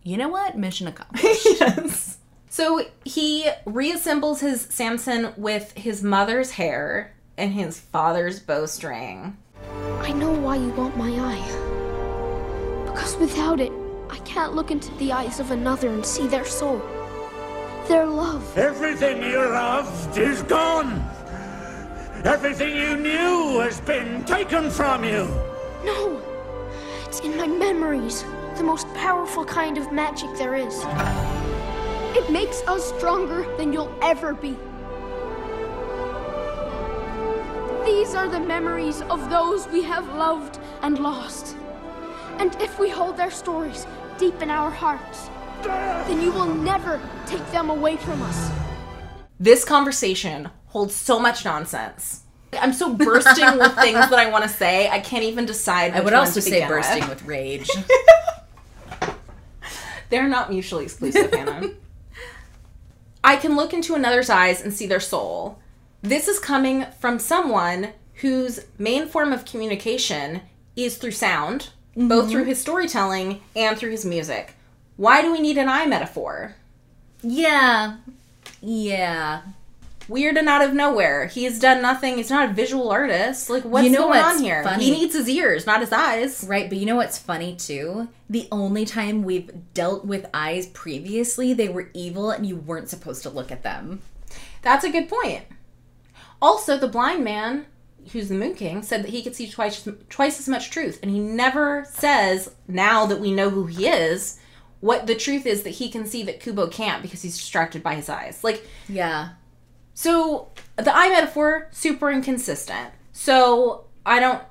You know what? Mission accomplished. yes. So he reassembles his samisen with his mother's hair and his father's bowstring. I know why you want my eye. Because without it, I can't look into the eyes of another and see their soul. Their love. Everything you loved is gone. Everything you knew has been taken from you. No! It's in my memories. The most powerful kind of magic there is. It makes us stronger than you'll ever be. These are the memories of those we have loved and lost. And if we hold their stories deep in our hearts, then you will never take them away from us. This conversation holds so much nonsense. I'm so bursting with things that I want to say. I can't even decide. I would also say bursting with. with rage. They're not mutually exclusive, Hannah. I can look into another's eyes and see their soul. This is coming from someone whose main form of communication is through sound, both mm-hmm. through his storytelling and through his music. Why do we need an eye metaphor? yeah. Yeah. Weird and out of nowhere. He has done nothing. He's not a visual artist. Like, what's You know going what's on here? funny? He needs his ears, not his eyes. Right, but you know what's funny too? The only time we've dealt with eyes previously, they were evil and you weren't supposed to look at them. That's a good point. Also, the blind man, who's the Moon King, said that he could see twice twice as much truth, and he never says now that we know who he is. What the truth is that he can see that Kubo can't because he's distracted by his eyes. Like, Yeah. So the eye metaphor super inconsistent. So I don't,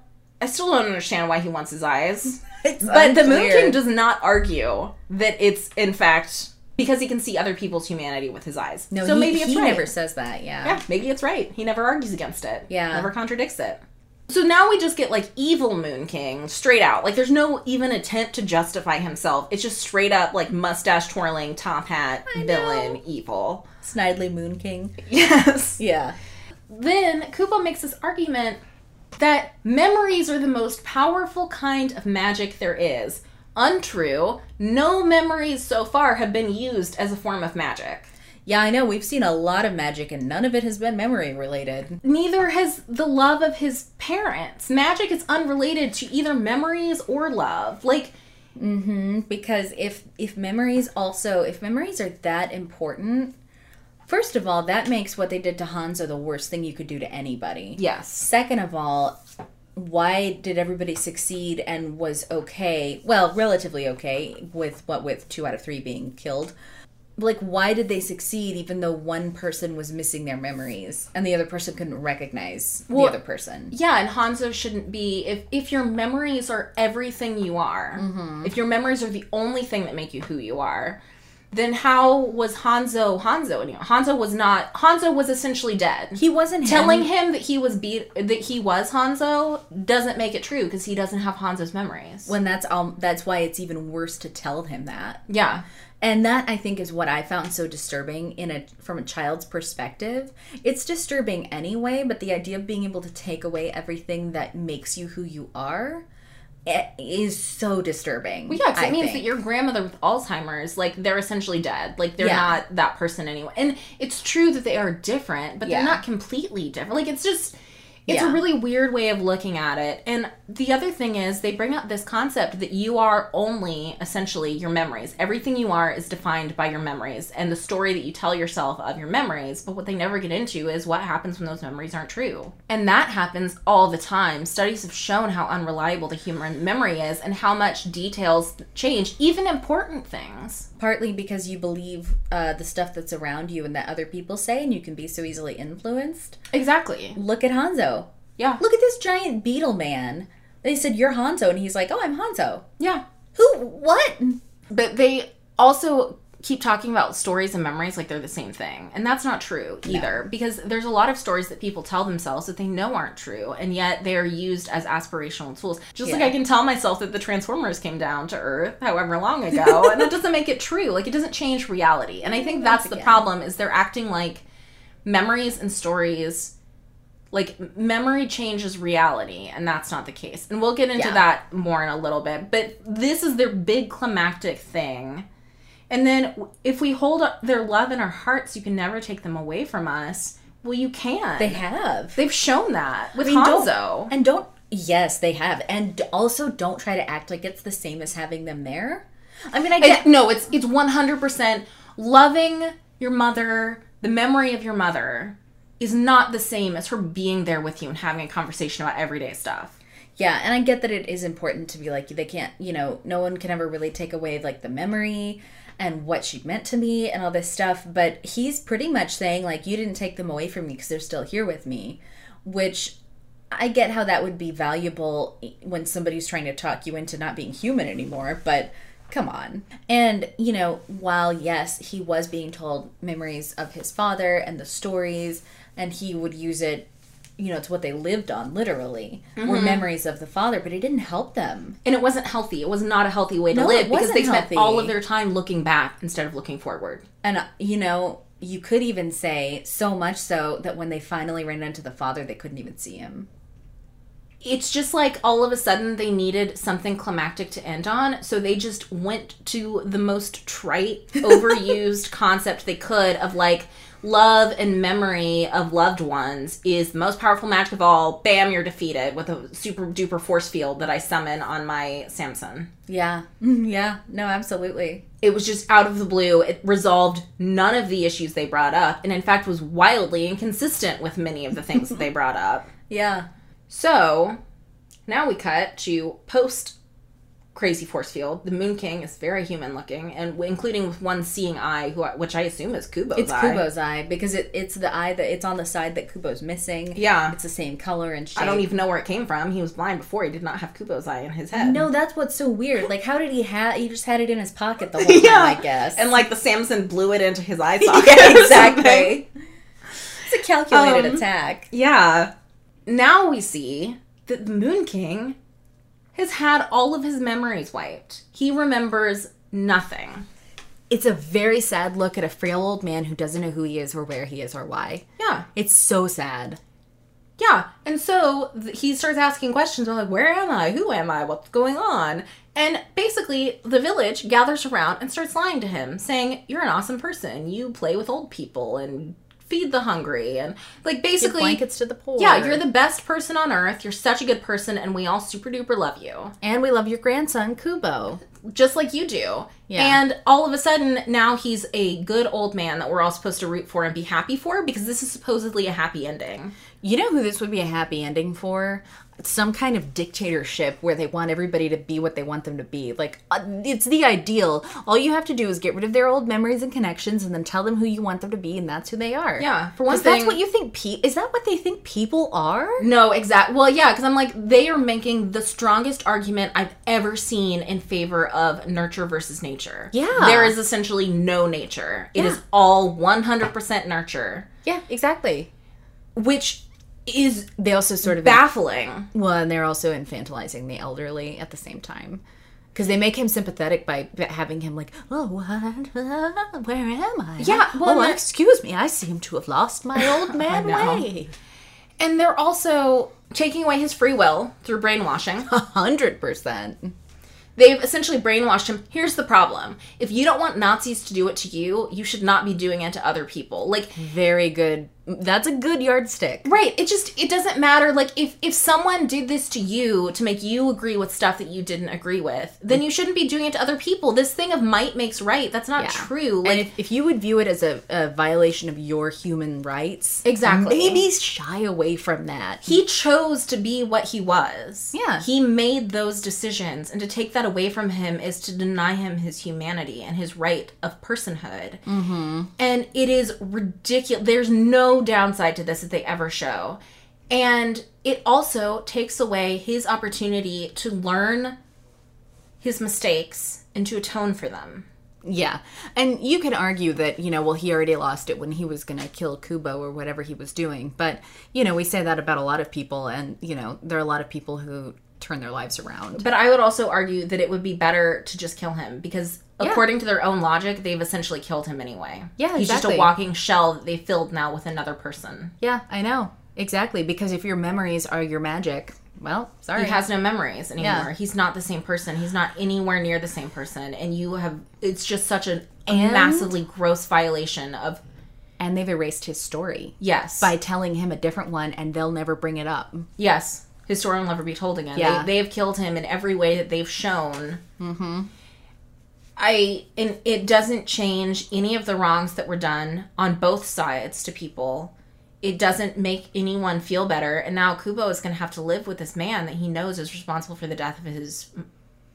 I still don't understand why he wants his eyes. but the Moon. King does not argue that it's in fact because he can see other people's humanity with his eyes. No, so he, maybe it's he right. never says that, yeah. Yeah, maybe it's right. He never argues against it. Yeah. Never contradicts it. So now we just get like evil Moon King straight out. Like there's no even attempt to justify himself. It's just straight up like mustache twirling, top hat, villain, evil. Snidely Moon King. Yes. Yeah. Then Kubo makes this argument that memories are the most powerful kind of magic there is. Untrue. No memories so far have been used as a form of magic. Yeah, I know. We've seen a lot of magic and none of it has been memory related. Neither has the love of his parents. Magic is unrelated to either memories or love. Like, mm-hmm. Because if if memories also if memories are that important, first of all, that makes what they did to Hanzo the worst thing you could do to anybody. yes. Second of all, why did everybody succeed and was okay? Well, relatively okay with what with two out of three being killed. Like, why did they succeed even though one person was missing their memories and the other person couldn't recognize Well, the other person? Yeah, and Hanzo shouldn't be if if your memories are everything you are. Mm-hmm. If your memories are the only thing that make you who you are, then how was Hanzo Hanzo anymore? Hanzo was not Hanzo was essentially dead. He wasn't telling him. him that he was beat that he was Hanzo doesn't make it true because he doesn't have Hanzo's memories. when that's all. That's why it's even worse to tell him that. yeah. And that I think is what I found so disturbing in a from a child's perspective. It's disturbing anyway, but the idea of being able to take away everything that makes you who you are is so disturbing. Well, yeah, 'cause I it means that your grandmother with Alzheimer's, like they're essentially dead. Like they're Yeah. not that person anymore. And it's true that they are different, but Yeah. they're not completely different. Like it's just it's a really weird way of looking at it. And the other thing is they bring up this concept that you are only essentially your memories. Everything you are is defined by your memories and the story that you tell yourself of your memories. But what they never get into is what happens when those memories aren't true. And that happens all the time. Studies have shown how unreliable the human memory is and how much details change, even important things. partly because you believe uh, the stuff that's around you and that other people say, and you can be so easily influenced. Exactly. Look at Hanzo. Yeah. Look at this giant beetle man. They said you're Hanzo, and he's like, "Oh, I'm Hanzo." Yeah. Who? What? But they also keep talking about stories and memories like they're the same thing. And that's not true either because there's a lot of stories that people tell themselves that they know aren't true and yet they are used as aspirational tools. Just like I can tell myself that the Transformers came down to Earth however long ago and that doesn't make it true. Like it doesn't change reality. And I think that's the problem is they're acting like memories and stories like memory changes reality and that's not the case and we'll get into Yeah. that more in a little bit but this is their big climactic thing and then if we hold up their love in our hearts you can never take them away from us well you can They have. they've shown that with I mean, don't- And don't. Yes, they have. And also, don't try to act like it's the same as having them there. I mean, I get. It- no it's it's 100% loving your mother the memory of your mother is not the same as her being there with you and having a conversation about everyday stuff Yeah, and I get that it is important to be like they can't, you know, no one can ever really take away like the memory and what she meant to me and all this stuff, but he's pretty much saying like you didn't take them away from me because they're still here with me, which I get how that would be valuable when somebody's trying to talk you into not being human anymore, but come on. And, you know, while yes, he was being told memories of his father and the stories, and he would use it, you know, it's what they lived on, literally, were memories of the father, but it didn't help them. and it wasn't healthy. It was not a healthy way to No, live because they wasn't spent all of their time looking back instead of looking forward. And, uh, you know, you could even say so much so that when they finally ran into the father, they couldn't even see him. It's just like all of a sudden they needed something climactic to end on, so they just went to the most trite, overused concept they could of like love and memory of loved ones is the most powerful magic of all. Bam, you're defeated with a super duper force field that I summon on my samisen. Yeah. Yeah. No, absolutely. it was just out of the blue. It resolved none of the issues they brought up, and in fact was wildly inconsistent with many of the things that they brought up. Yeah. So now we cut to post Crazy Force Field. The Moon King is very human looking, and including with one seeing eye, who I- which I assume is Kubo's It's eye. Kubo's eye because it, it's the eye that it's on the side that Kubo's missing. Yeah. It's the same color and shape. I don't even know where it came from. He was blind before. He did not have Kubo's eye in his head. No, that's what's so weird. Like, how did he have? He just had it in his pocket the whole time, yeah, I guess. And like the samisen blew it into his eye socket. yeah, exactly. It's a calculated Um, attack. Yeah. Now we see that the Moon King has had all of his memories wiped. He remembers nothing. It's a very sad look at a frail old man who doesn't know who he is or where he is or why. Yeah. It's so sad. Yeah. And so th- he starts asking questions like, where am I? Who am I? What's going on? And basically, the village gathers around and starts lying to him, saying, You're an awesome person. You play with old people and feed the hungry. And, like, Give basically. blankets to the poor. Yeah, you're the best person on earth. You're such a good person, and we all super duper love you. And we love your grandson, Kubo. Just like you do. Yeah. And all of a sudden, now he's a good old man that we're all supposed to root for and be happy for because this is supposedly a happy ending. You know who this would be a happy ending for? Some kind of dictatorship where they want everybody to be what they want them to be. Like, uh, it's the ideal. All you have to do is get rid of their old memories and connections and then tell them who you want them to be, and that's who they are. Yeah, for one 'Cause that's what you think. Pe- is that what they think people are? No, exact. Well, yeah, because I'm like, they are making the strongest argument I've ever seen in favor of nurture versus nature. Yeah. There is essentially no nature, It is Yeah. all 100% nurture, Yeah, exactly. which is They also sort of baffling. Well, and they're also infantilizing the elderly at the same time. Because they make him sympathetic by having him like, oh, what? Uh, where am I? Yeah, well, oh, that- excuse me, I seem to have lost my old man way. And they're also taking away his free will through brainwashing. A hundred percent. They've essentially brainwashed him. Here's the problem. If you don't want Nazis to do it to you, you should not be doing it to other people. Like Very good. That's a good yardstick. Right. It just it doesn't matter. Like if if someone did this to you to make you agree with stuff that you didn't agree with, then you shouldn't be doing it to other people. This thing of might makes right. That's not Yeah. true. And Like if, if you would view it as a, a violation of your human rights, Exactly. maybe shy away from that. he chose to be what he was. Yeah. He made those decisions and to take that away from him is to deny him his humanity and his right of personhood. Mm-hmm. And it is ridiculous. There's no downside to this that they ever show. And it also takes away his opportunity to learn his mistakes and to atone for them. Yeah. And you can argue that, you know, well, he already lost it when he was going to kill Kubo or whatever he was doing. But, you know, we say that about a lot of people. And, you know, there are a lot of people who turn their lives around. But I would also argue that it would be better to just kill him because, according to their own logic, they've essentially killed him anyway. Yeah, he's just a walking shell that they filled now with another person. Yeah, I know. Exactly. Because if your memories are your magic, well, sorry. He has no memories anymore. Yeah. He's not the same person. He's not anywhere near the same person. And you have, it's just such a, a And- massively gross violation of, and they've erased his story yes. by telling him a different one and they'll never bring it up. Yes, his story will never be told again. Yeah. They, they have killed him in every way that they've shown. Mm-hmm. I and it doesn't change any of the wrongs that were done on both sides to people. It doesn't make anyone feel better. And now Kubo is going to have to live with this man that he knows is responsible for the death of his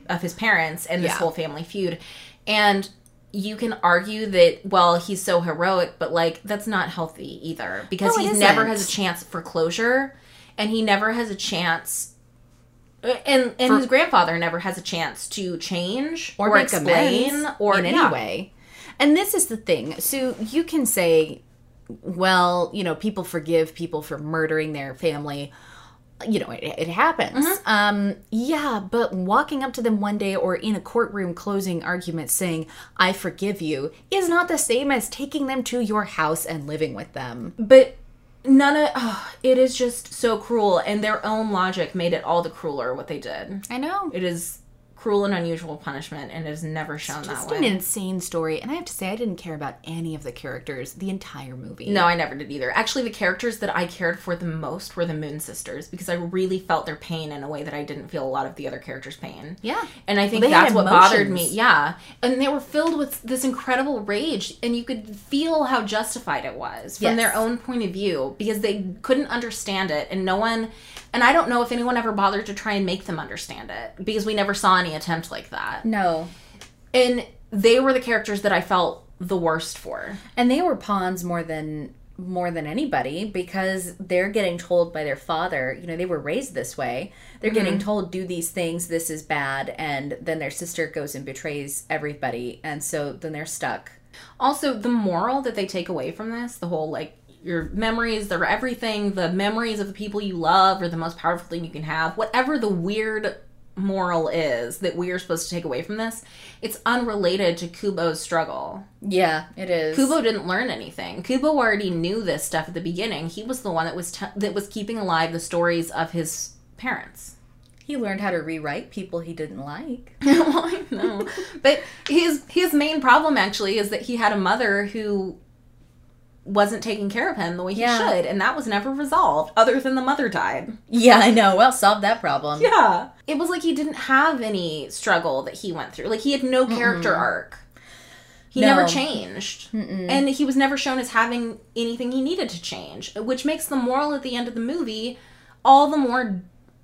of his parents and this Yeah. whole family feud. And you can argue that well he's so heroic but like that's not healthy either because No, he never has a chance for closure and he never has a chance and and For- his grandfather never has a chance to change or, or, explain or in any way. And this is the thing. So you can say, well, you know, people forgive people for murdering their family. You know, it, it happens. Mm-hmm. Um, yeah, but walking up to them one day or in a courtroom closing argument saying, I forgive you, is not the same as taking them to your house and living with them. but none of oh, it is just so cruel and their own logic made it all the crueler what they did I know. it is cruel and unusual punishment and it is never shown that Just way an insane story. And I have to say, I didn't care about any of the characters the entire movie. No, I never did either. Actually, the characters that I cared for the most were the Moon Sisters because I really felt their pain in a way that I didn't feel a lot of the other characters' pain. Yeah. And I think Well, that's what bothered me. Yeah. And they were filled with this incredible rage, and you could feel how justified it was from Yes. their own point of view because they couldn't understand it, and no one. And I don't know if anyone ever bothered to try and make them understand it because we never saw any attempt like that. No. And they were the characters that I felt the worst for. and they were pawns more than more than anybody because they're getting told by their father you know they were raised this way they're getting mm-hmm. told do these things this is bad and then their sister goes and betrays everybody and so then they're stuck Also, the moral that they take away from this, the whole like your memories, they're everything. The memories of the people you love are the most powerful thing you can have. Whatever the weird moral is that we are supposed to take away from this, it's unrelated to Kubo's struggle. Yeah, it is. Kubo didn't learn anything. Kubo already knew this stuff at the beginning. He was the one that was t- that was keeping alive the stories of his parents. He learned how to rewrite people he didn't like. well, oh, I know, but his his main problem actually is that he had a mother who wasn't taking care of him the way he Yeah. should, and that was never resolved. Other than the mother died. Yeah, I know. Well, solve that problem. Yeah, it was like he didn't have any struggle that he went through. Like he had no character arc. He No. never changed, and he was never shown as having anything he needed to change, which makes the moral at the end of the movie all the more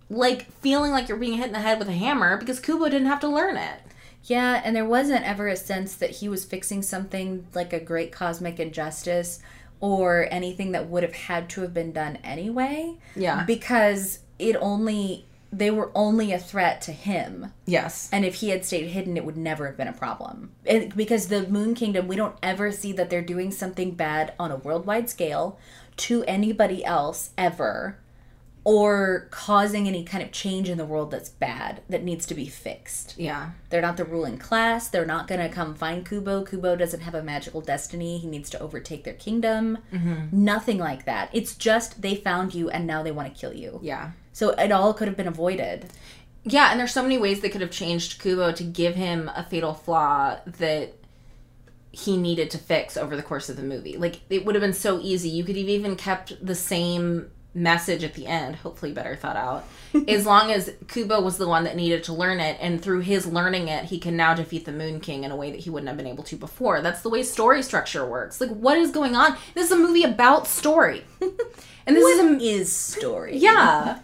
like feeling like you're being hit in the head with a hammer because Kubo didn't have to learn it. Yeah, and there wasn't ever a sense that he was fixing something like a great cosmic injustice or anything that would have had to have been done anyway. Yeah. Because it only they were only a threat to him. Yes. And if he had stayed hidden, it would never have been a problem. And because the Moon Kingdom, we don't ever see that they're doing something bad on a worldwide scale to anybody else ever or causing any kind of change in the world that's bad that needs to be fixed. Yeah. They're not the ruling class. They're not going to come find Kubo. Kubo doesn't have a magical destiny. He needs to overtake their kingdom. Mm-hmm. Nothing like that. It's just they found you and now they want to kill you. Yeah. So it all could have been avoided. Yeah, and there's so many ways they could have changed Kubo to give him a fatal flaw that he needed to fix over the course of the movie. Like it would have been so easy. You could have even kept the same message at the end, hopefully better thought out. as long as Kubo was the one that needed to learn it and through his learning it, he can now defeat the Moon King in a way that he wouldn't have been able to before. That's the way story structure works. Like what is going on? This is a movie about story. and this is a Is story. yeah.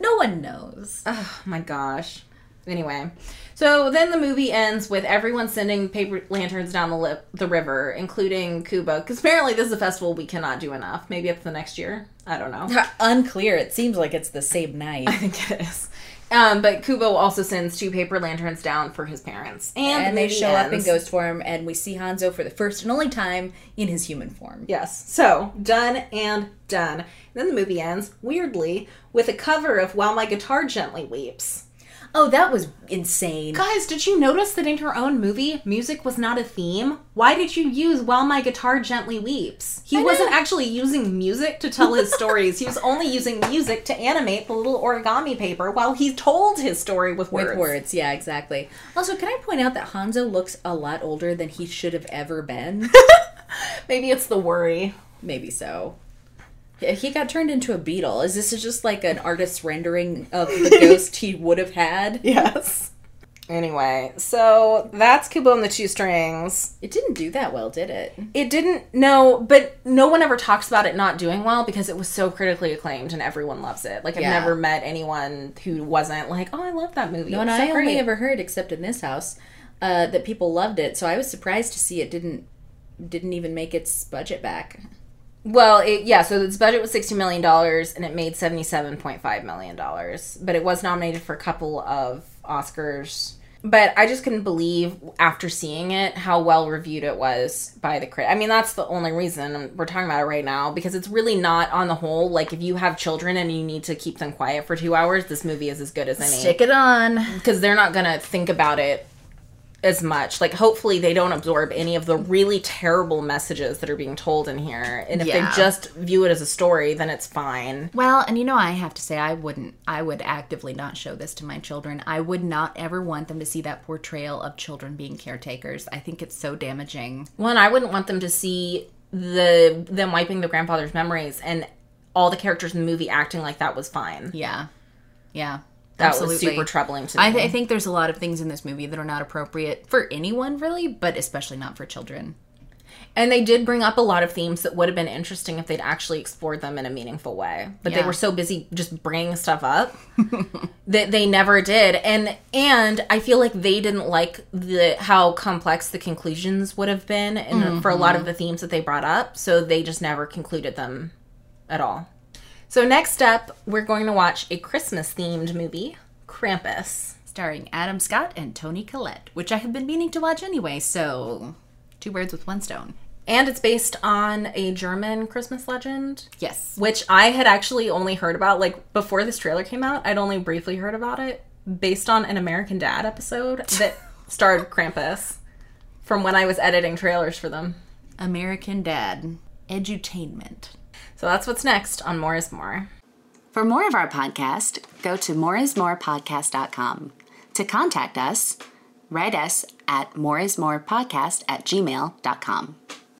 No one knows. Oh my gosh. Anyway, so then the movie ends with everyone sending paper lanterns down the lip, the river, including Kubo, because apparently this is a festival we cannot do enough. Maybe it's the next year. I don't know. Unclear. It seems like it's the same night. I think it is. Um, but Kubo also sends two paper lanterns down for his parents, and, and the they show up in ghost form, and we see Hanzo for the first and only time in his human form. Yes. So done and done. then the movie ends weirdly with a cover of "While My Guitar Gently Weeps." Oh, that was insane. Guys, did you notice that in her own movie, music was not a theme? Why did you use While My Guitar Gently Weeps? He wasn't actually using music to tell his stories. He was only using music to animate the little origami paper while he told his story with words. With words, yeah, exactly. Also, can I point out that Hanzo looks a lot older than he should have ever been? Maybe it's the worry. Maybe so. He got turned into a beetle. Is this just like an artist's rendering of the ghost he would have had? Yes. Anyway, so that's Kubo and the Two Strings. It didn't do that well, did it? It didn't, no, but no one ever talks about it not doing well because it was so critically acclaimed and everyone loves it. Like, I've Yeah. never met anyone who wasn't like, oh, I love that movie. No, and was I so only ever heard, except in this house, uh, that people loved it. So I was surprised to see it didn't didn't even make its budget back. Well, it, yeah, so its budget was $60 million and it made $77.5 million. But it was nominated for a couple of Oscars. But I just couldn't believe after seeing it how well reviewed it was by the crit. I mean, that's the only reason we're talking about it right now because it's really not on the whole. Like, if you have children and you need to keep them quiet for two hours, this movie is as good as any Stick it on. because they're not gonna think about it as much. Like, hopefully, they don't absorb any of the really terrible messages that are being told in here. And if Yeah. they just view it as a story, then it's fine. Well, and you know, I have to say, I wouldn't. I would actively not show this to my children. I would not ever want them to see that portrayal of children being caretakers. I think it's so damaging. One, I wouldn't want them to see the them wiping their grandfather's memories and all the characters in the movie acting like that was fine. Yeah, yeah, That absolutely. was super troubling to me. I, th- I think there's a lot of things in this movie that are not appropriate for anyone, really, but especially not for children. And they did bring up a lot of themes that would have been interesting if they'd actually explored them in a meaningful way. But they were so busy just bringing stuff up that they never did. And and I feel like they didn't like the how complex the conclusions would have been and for a lot mm-hmm. of the themes that they brought up, so they just never concluded them at all. So next up, we're going to watch a Christmas themed movie, Krampus. Starring Adam Scott and Toni Collette, which I have been meaning to watch anyway, so two birds with one stone. And it's based on a German Christmas legend, Yes. which I had actually only heard about like before this trailer came out. I'd only briefly heard about it based on an American Dad episode that starred Krampus from when I was editing trailers for them. American Dad. Edutainment. So that's what's next on More is More. For more of our podcast, go to moreismorepodcast.com. To contact us, write us at moreismorepodcast at gmail.com.